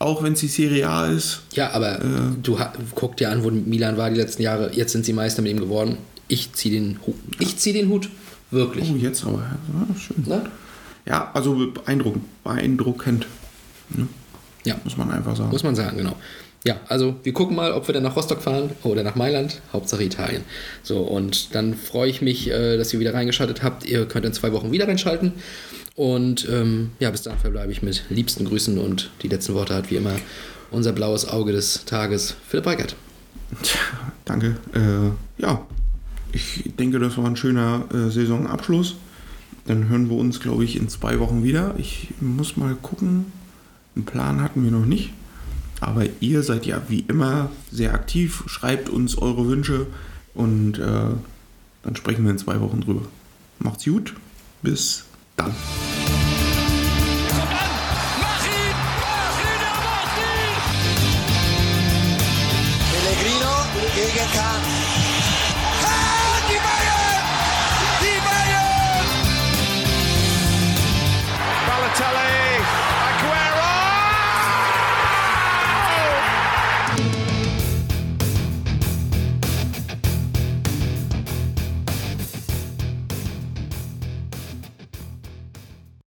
S2: auch wenn es die Serie A ist.
S4: Ja, aber
S2: Äh.
S4: du guck dir an, wo Milan war die letzten Jahre. Jetzt sind sie Meister mit ihm geworden. Ich ziehe den Hut. Ich ziehe den Hut. Wirklich.
S2: Oh, jetzt aber. Ja, schön.
S4: Ne?
S2: Ja, also beeindruckend. Beeindruckend,
S4: Ja,
S2: muss man einfach sagen.
S4: muss man sagen, genau. Ja, also wir gucken mal, ob wir dann nach Rostock fahren oder nach Mailand. Hauptsache Italien. So, und dann freue ich mich, äh, dass ihr wieder reingeschaltet habt. Ihr könnt in zwei Wochen wieder reinschalten. Und ähm, ja, bis dann verbleibe ich mit liebsten Grüßen und die letzten Worte hat wie immer unser blaues Auge des Tages, Philipp Reichert.
S2: Tja, danke. Äh, ja, ich denke, das war ein schöner äh, Saisonabschluss. Dann hören wir uns, glaube ich, in zwei Wochen wieder. Ich muss mal gucken. Einen Plan hatten wir noch nicht. Aber ihr seid ja wie immer sehr aktiv. Schreibt uns eure Wünsche und äh, dann sprechen wir in zwei Wochen drüber. Macht's gut. Bis った？